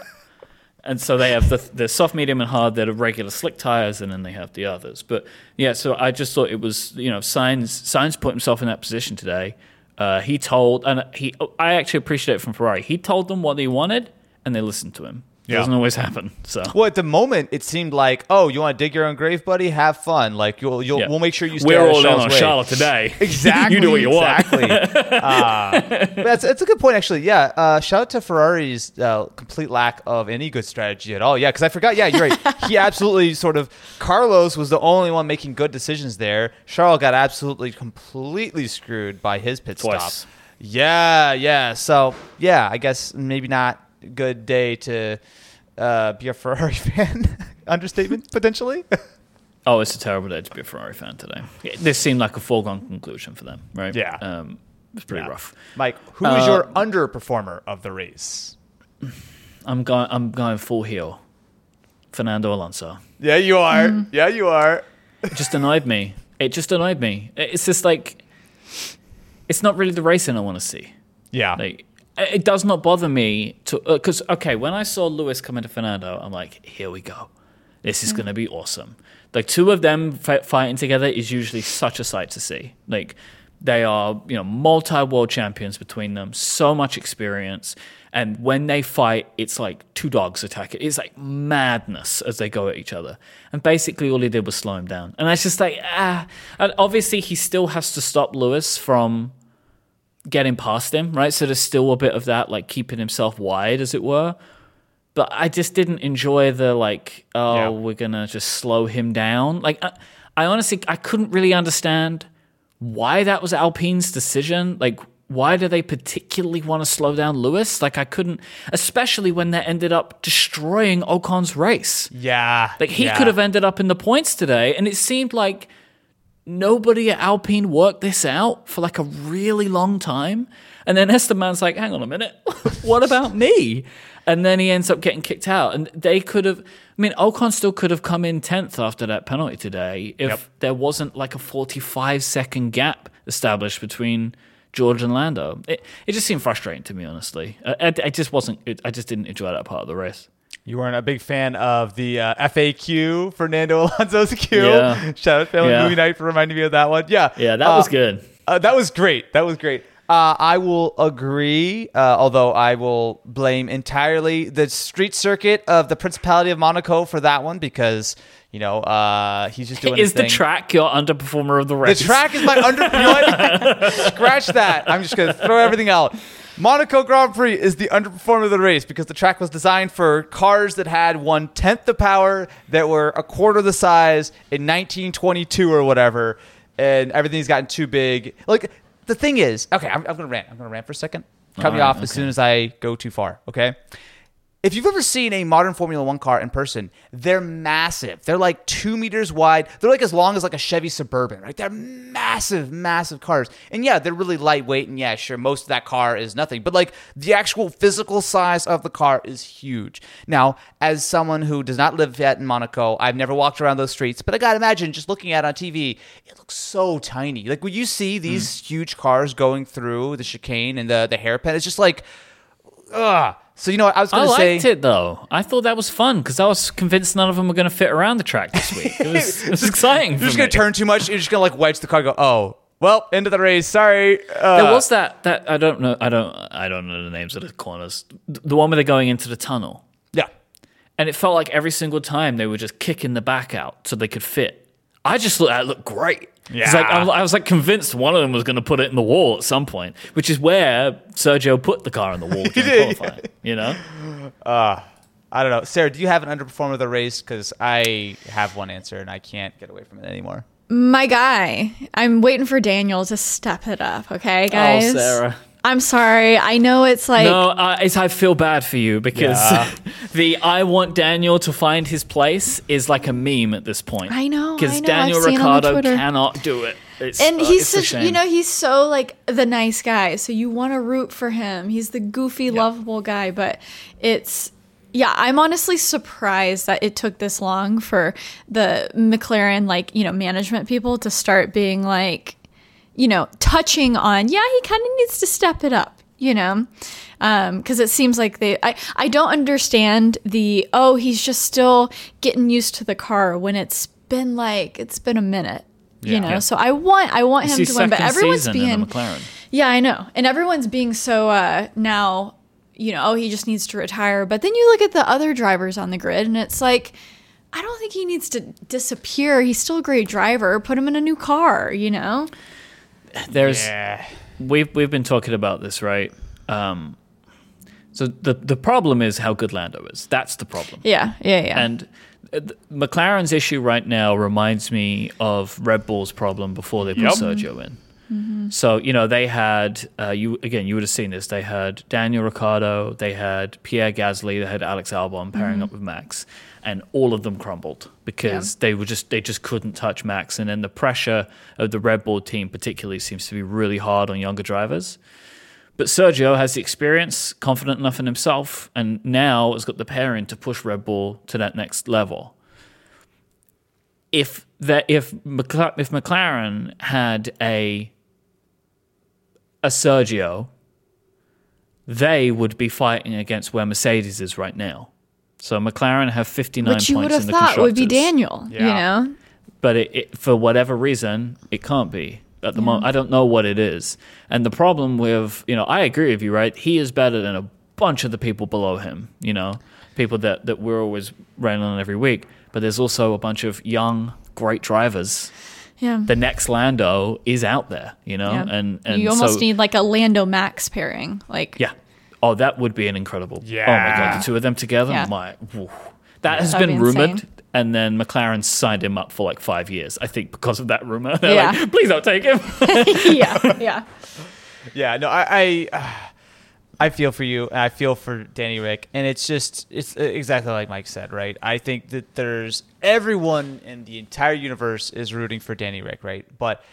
And so they have the the soft, medium, and hard that are regular slick tires, and then they have the others. But yeah, so I just thought it was you know Sainz Sainz put himself in that position today. Uh, he told, and he I actually appreciate it from Ferrari. He told them what they wanted, and they listened to him. It Yeah. doesn't always happen. So Well, at the moment, it seemed like, oh, you want to dig your own grave, buddy? Have fun. Like you'll, you'll yeah. we'll make sure you. Stay We're all in on way. Charlotte today. Exactly. you do what you want. Exactly. uh, that's that's a good point, actually. Yeah. Uh, shout out to Ferrari's uh, complete lack of any good strategy at all. Yeah, because I forgot. Yeah, you're right. he absolutely sort of Carlos was the only one making good decisions there. Charles got absolutely completely screwed by his pit Twice. stop. Yeah, yeah. So yeah, I guess maybe not a good day to uh, be a Ferrari fan. Understatement potentially. Oh, it's a terrible day to be a Ferrari fan today. This seemed like a foregone conclusion for them, right? Yeah. Um, it's pretty Yeah. rough. Myke, who is Uh, your underperformer of the race? I'm going. I'm going full heel. Fernando Alonso. Yeah, you are. Yeah, you are. It just annoyed me. It just annoyed me. It's just like it's not really the racing I want to see. Yeah. Like it does not bother me to because okay, when I saw Lewis come into Fernando, I'm like, here we go. This is going to be awesome. Like two of them fi- fighting together is usually such a sight to see. Like they are, you know, multi-world champions between them, so much experience, and when they fight, it's like two dogs attack it. It's like madness as they go at each other. And basically, all he did was slow him down. And it's just like ah. And obviously, he still has to stop Lewis from getting past him, right? So there's still a bit of that, like keeping himself wide, as it were. But I just didn't enjoy the like, oh, Yeah. we're gonna just slow him down. Like, I, I honestly, I couldn't really understand why that was Alpine's decision. Like, why do they particularly want to slow down Lewis? Like, I couldn't, especially when that ended up destroying Ocon's race. yeah. Like he yeah. could have ended up in the points today, and it seemed like nobody at Alpine worked this out for like a really long time. And then Esteban's like, "Hang on a minute, what about me?" And then he ends up getting kicked out. And they could have, I mean, Ocon still could have come in tenth after that penalty today if Yep. there wasn't like a forty-five second gap established between. George and Lando. It, it just seemed frustrating to me, honestly. I, I, I just wasn't. It, I just didn't enjoy that part of the race. You weren't a big fan of the uh, FAQ, Fernando Alonso's Q. Yeah. Shout out Family Yeah. Movie Night for reminding me of that one. Yeah. Yeah, that Uh, was good. Uh, that was great. That was great. Uh, I will agree, uh, although I will blame entirely the street circuit of the Principality of Monaco for that one because you know uh, he's just doing. Is the track your underperformer of the race? The track is my under. You know? Scratch that. I'm just gonna throw everything out. Monaco Grand Prix is the underperformer of the race because the track was designed for cars that had one tenth the power, that were a quarter the size in 1922 or whatever, and everything's gotten too big. Like the thing is, okay, I'm, I'm gonna rant. I'm gonna rant for a second. Cut me All right, off as soon as I go too far. Okay. If you've ever seen a modern Formula One car in person, they're massive. They're like two meters wide. They're like as long as like a Chevy Suburban, right? They're massive, massive cars. And yeah, they're really lightweight. And yeah, sure, most of that car is nothing. But like the actual physical size of the car is huge. Now, as someone who does not live yet in Monaco, I've never walked around those streets, but I gotta imagine just looking at it on TV, it looks so tiny. Like when you see these hmm. huge cars going through the chicane and the, the hairpin, it's just like, ugh. So you know what I was I gonna say? I liked it though. I thought that was fun because I was convinced none of them were going to fit around the track this week. It was, it was exciting. You're just gonna turn too much. You're just gonna like wedge the car. and Go, oh, well, end of the race. Sorry. Uh, There was that that I don't know. I don't. I don't know the names of the corners. The one where they're going into the tunnel, yeah. and it felt like every single time they were just kicking the back out so they could fit. I just thought that looked great. It's like I was, I was like convinced one of them was going to put it in the wall at some point, which is where Sergio put the car in the wall during did, qualifying. You know, ah, I don't know. Sara, do you have an underperformer of the race? Because I have one answer and I can't get away from it anymore. My guy, I'm waiting for Daniel to step it up. Okay, oh, guys. Oh, Sara. I'm sorry. I know it's like no, uh, it's, I feel bad for you because Yeah. the I want Daniel to find his place is like a meme at this point. I know, because Daniel I've seen it on Ricciardo Twitter. cannot do it. It's, and uh, he's it's a such you know he's so like the nice guy so you want to root for him he's the goofy lovable guy but it's yeah i'm honestly surprised that it took this long for the mclaren like you know management people to start being like you know touching on yeah he kind of needs to step it up you know? Because it seems like they I, I don't understand the oh he's just still getting used to the car when it's been like it's been a minute you know? Yeah. so i want i want him to win but everyone's being McLaren. yeah i know. And everyone's being so uh now you know oh he just needs to retire. But then you look at the other drivers on the grid and it's like i don't think he needs to disappear. He's still a great driver. Put him in a new car you know There's Yeah. we've we've been talking about this, right? Um, so the the problem is how good Lando is. That's the problem. yeah yeah yeah And uh, McLaren's issue right now reminds me of Red Bull's problem before they put Yep. Sergio in. So you know they had uh, you again. You would have seen this. They had Daniel Ricciardo, they had Pierre Gasly, they had Alex Albon pairing up with Max, and all of them crumbled because they were just they just couldn't touch Max. And then the pressure of the Red Bull team, particularly, seems to be really hard on younger drivers. But Sergio has the experience, confident enough in himself, and now has got the pairing to push Red Bull to that next level. If that if McLaren, if McLaren had a a Sergio, they would be fighting against where Mercedes is right now. So McLaren have 59 which you would have in the thought would be daniel you know but it, it, for whatever reason, it can't be at the moment. I don't know what it is. And the problem with, you know, I agree with you, right? He is better than a bunch of the people below him, you know, people that, that we're always railing on every week. But there's also a bunch of young, great drivers. yeah The next Lando is out there, you know, Yeah. and, and you almost so, need like a Lando Max pairing. Like, yeah. Oh, that would be an incredible. Oh my god, the two of them together. Yeah. My, whew. that has That'd been be rumored, and then McLaren signed him up for like five years. I think because of that rumor. They're Yeah. like, please don't take him. yeah, yeah. Yeah, no, I, I, uh, I feel for you, and I feel for Danny Rick, and it's just, it's exactly like Myke said, right? I think that there's everyone in the entire universe is rooting for Danny Rick, right? But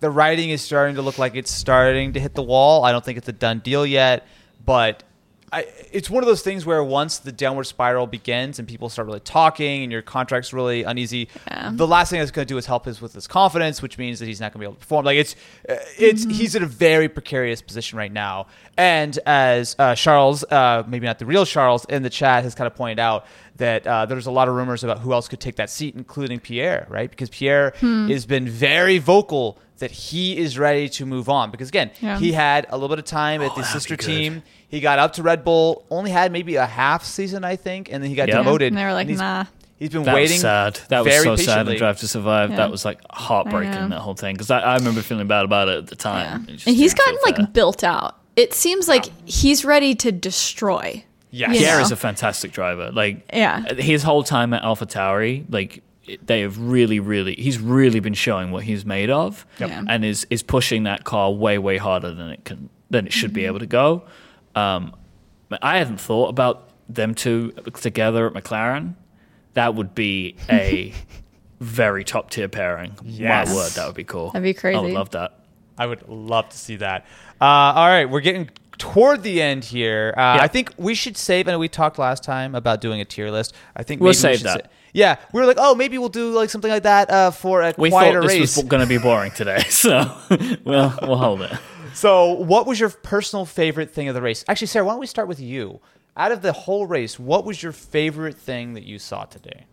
the writing is starting to look like it's starting to hit the wall. I don't think it's a done deal yet, but I, it's one of those things where once the downward spiral begins and people start really talking and your contract's really uneasy, Yeah. the last thing that's going to do is help us with his confidence, which means that he's not going to be able to perform. Like it's, uh, it's he's in a very precarious position right now. And as uh, Charles, uh, maybe not the real Charles, in the chat has kind of pointed out that uh, there's a lot of rumors about who else could take that seat, including Pierre, right? Because Pierre has been very vocal that he is ready to move on. Because again, Yeah. he had a little bit of time at the sister team. He got up to Red Bull, only had maybe a half season, I think, and then he got Yeah. demoted. And they were like, he's, nah. He's been That waiting. was sad. That was very so sad patiently. in Drive to Survive. Yeah. That was like heartbreaking, that whole thing. Because I, I remember feeling bad about it at the yeah. time. And he's gotten like built out. It seems like he's ready to destroy. Yes. you Pierre know? is a fantastic driver. Like, Yeah. his whole time at AlphaTauri, like, they have really, really, he's really been showing what he's made of, Yep. Yeah. and is is pushing that car way, way harder than it can than it should Mm-hmm. be able to go. Um, I hadn't thought about them two together at McLaren, that would be a very top tier pairing. Yes. My word, that would be cool. That'd be crazy. I would crazy. love that. I would love to see that. Uh, all right, we're getting toward the end here. Uh, Yeah. I think we should save. And we talked last time about doing a tier list. I think We'll maybe we save should that. sa- yeah, we were like, oh, maybe we'll do like something like that uh, for a We quieter thought this race. was going to be boring today, so we'll we'll hold it. So, what was your personal favorite thing of the race? Actually, Sara, why don't we start with you? Out of the whole race, what was your favorite thing that you saw today?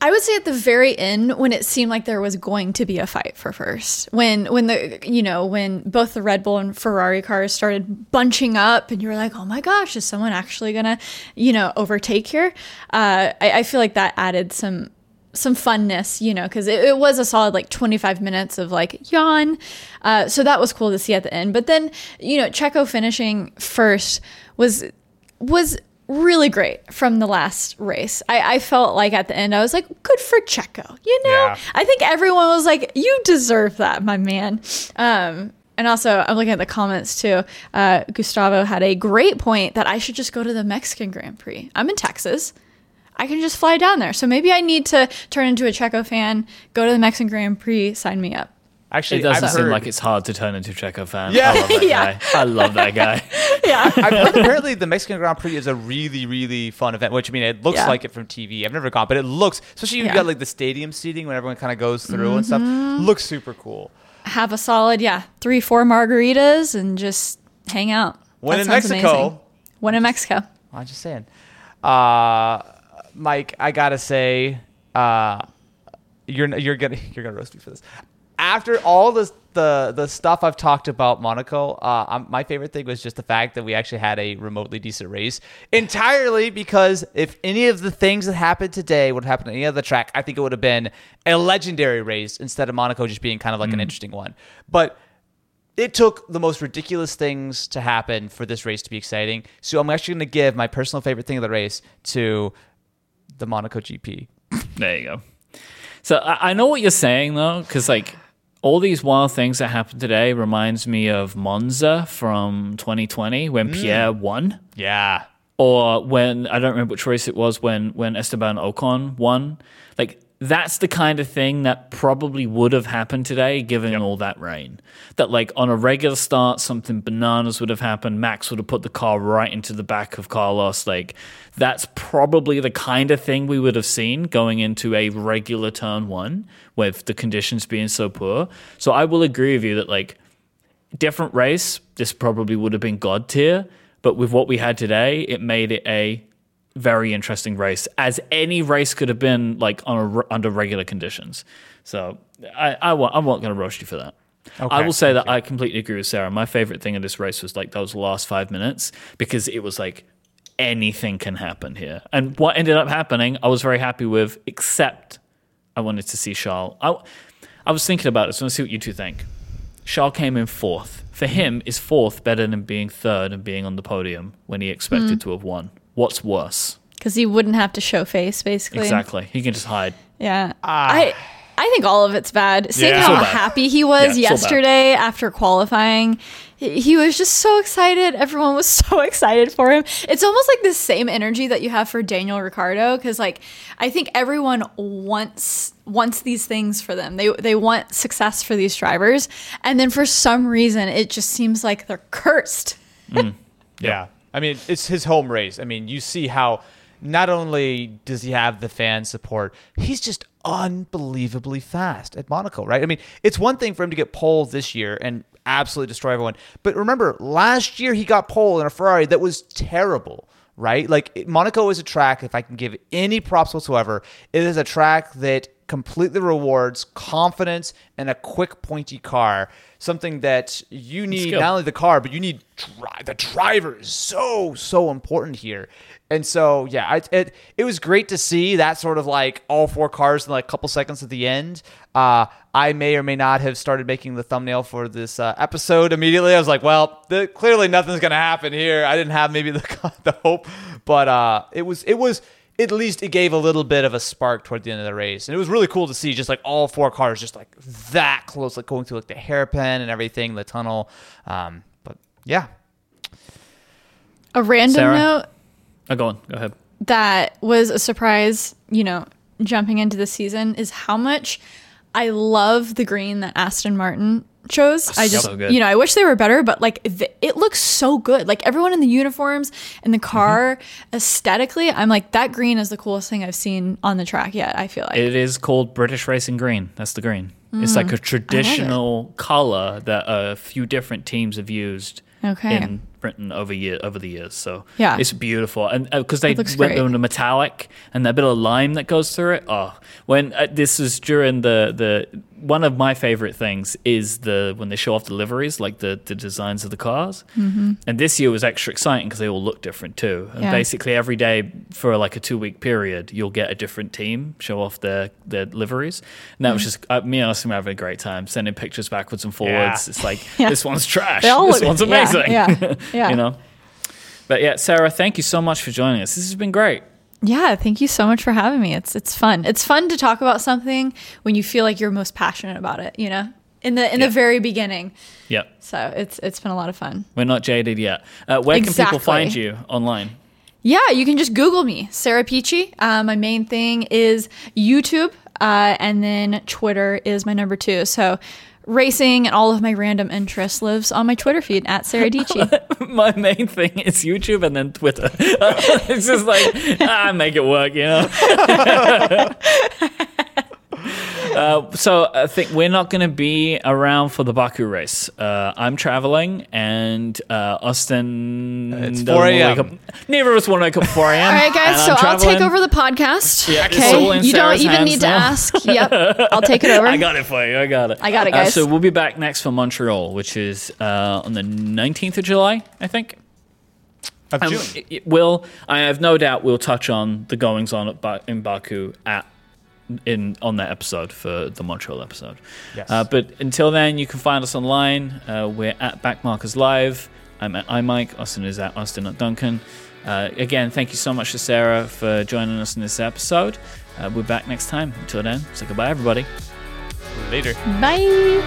I would say at the very end when it seemed like there was going to be a fight for first. When when the you know, when both the Red Bull and Ferrari cars started bunching up and you were like, Oh my gosh, is someone actually gonna, you know, overtake here? Uh, I, I feel like that added some some funness, you know, because it, it was a solid like 25 minutes of like yawn. Uh, so that was cool to see at the end. But then, you know, Checo finishing first was was really great from the last race. I, I felt like at the end I was like, good for Checo. You know, Yeah. I think everyone was like, you deserve that, my man. Um, and also, I'm looking at the comments too. Uh, Gustavo had a great point that I should just go to the Mexican Grand Prix. I'm in Texas. I can just fly down there. So maybe I need to turn into a Checo fan, go to the Mexican Grand Prix, sign me up. Actually, It doesn't I've seem heard, like it's hard to turn into a Checo fan. Yeah. I love that Yeah. guy. I love that guy. Yeah. I've heard apparently the Mexican Grand Prix is a really, really fun event. Which I mean, it looks Yeah. like it from TV. I've never gone, but it looks, especially when you Yeah. got like the stadium seating when everyone kind of goes through and stuff. Looks super cool. Have a solid, yeah, three, four margaritas and just hang out. When That in Mexico. amazing. When in Mexico. I'm just saying. Uh, Myke, I gotta say, uh, you're you're gonna you're gonna roast me for this. After all this the the stuff I've talked about Monaco, uh, my favorite thing was just the fact that we actually had a remotely decent race. Entirely because if any of the things that happened today would happen on any other track, I think it would have been a legendary race instead of Monaco just being kind of like an interesting one. But it took the most ridiculous things to happen for this race to be exciting. So I'm actually going to give my personal favorite thing of the race to the Monaco GP. There you go. So I know what you're saying though, because like all these wild things that happened today reminds me of Monza from 2020 when mm. Pierre won, Yeah. or when I don't remember which race it was when when Esteban Ocon won. Like that's the kind of thing that probably would have happened today, given all that rain. That like on a regular start, something bananas would have happened. Max would have put the car right into the back of Carlos. Like that's probably the kind of thing we would have seen going into a regular turn one with the conditions being so poor. So I will agree with you that like different race, this probably would have been god tier. But with what we had today, it made it a very interesting race, as any race could have been like on a, under regular conditions. So I, I, I'm not going to roast you for that. I will say that I completely agree with Sara. My favorite thing of this race was like those last five minutes because it was like anything can happen here. And what ended up happening, I was very happy with, except I wanted to see Charles. I, I was thinking about this. so let's see what you two think. Charles came in fourth. For him, is fourth better than being third and being on the podium when he expected hmm. to have won? What's worse? Because he wouldn't have to show face, basically. Exactly. He can just hide. Yeah. Ah. I I think all of it's bad. Seeing Yeah. how bad. happy he was Yeah, yesterday after qualifying, he he was just so excited. Everyone was so excited for him. It's almost like the same energy that you have for Daniel Ricciardo because like I think everyone wants wants these things for them. They they want success for these drivers, and then for some reason it just seems like they're cursed. Mm. Yeah. I mean, it's his home race. I mean, you see how not only does he have the fan support, he's just unbelievably fast at Monaco, right? I mean, it's one thing for him to get pole this year and absolutely destroy everyone. But remember, last year he got pole in a Ferrari that was terrible. Right? Like Monaco is a track, if I can give any props whatsoever, it is a track that completely rewards confidence and a quick, pointy car. Something that you need not only the car, but you need dri- the driver is so so important here. And so yeah, I, it it was great to see that sort of like all four cars in like a couple seconds at the end. Uh, I may or may not have started making the thumbnail for this uh, episode immediately. I was like, well, the, clearly nothing's gonna happen here. I didn't have maybe the the hope, but uh, it was it was at least it gave a little bit of a spark toward the end of the race. And it was really cool to see just like all four cars just like that close, like going through like the hairpin and everything, the tunnel. Um, but yeah. A random Sara? note Oh, go on. Go ahead. that was a surprise, you know, jumping into the season is how much I love the green that Aston Martin chose. I just, So you know, I wish they were better, but like th- it looks so good. Like everyone in the uniforms and the mm-hmm. car, aesthetically, I'm like, that green is the coolest thing I've seen on the track yet. I feel like. It is called British Racing Green. That's the green. It's like mm. a traditional color that a few different teams have used Okay. in Britain over year over the years. So Yeah. it's beautiful, and uh, because they went great. with a metallic and that bit of lime that goes through it. Oh, when uh, this is during the the one of my favorite things is the when they show off the liveries, like the the designs of the cars. Mm-hmm. And this year was extra exciting because they all look different too. And Yeah. basically every day for like a two week period, you'll get a different team show off their their liveries. And that was Mm. just uh, me and Austin were having a great time sending pictures backwards and forwards. Yeah. It's like Yeah. this one's trash. They all This look- one's yeah, amazing. yeah, yeah. you know. But yeah, Sara, thank you so much for joining us. This has been great. Yeah, thank you so much for having me. It's it's fun. It's fun to talk about something when you feel like you're most passionate about it, you know? In the in Yeah. the very beginning. Yep. So it's it's been a lot of fun. We're not jaded yet. Uh, where can people find you online? Yeah, you can just Google me, Sara Dietschy. Uh, my main thing is YouTube, uh, and then Twitter is my number two. So racing and all of my random interests lives on my Twitter feed at Sara Dietschy. My main thing is YouTube and then Twitter. it's just like ah, make it work, you know. Uh, so I think we're not going to be around for the Baku race. Uh, I'm traveling, and uh, Austin. It's doesn't 4 wanna a.m.. wake up- Neither of us want to wake up 4 a.m. all right, guys. So I'm I'll take over the podcast. Yeah, it's all in okay, you don't even hands need to ask. Yep, I'll take it over. I got it for you. I got it. I got it, Uh, guys. so we'll be back next for Montreal, which is uh, on the 19th of July, I think. Of Um, June. it- it will I have no doubt we'll touch on the goings on at ba- in Baku at in on that episode for the Montreal episode. Yes. Uh, but until then, you can find us online. Uh, we're at Backmarkers Live. I'm at imyke. Austin is at austinnotduncan. Uh, again, thank you so much to Sara for joining us in this episode. Uh, we're back next time. Until then, say goodbye, everybody. Later. Bye.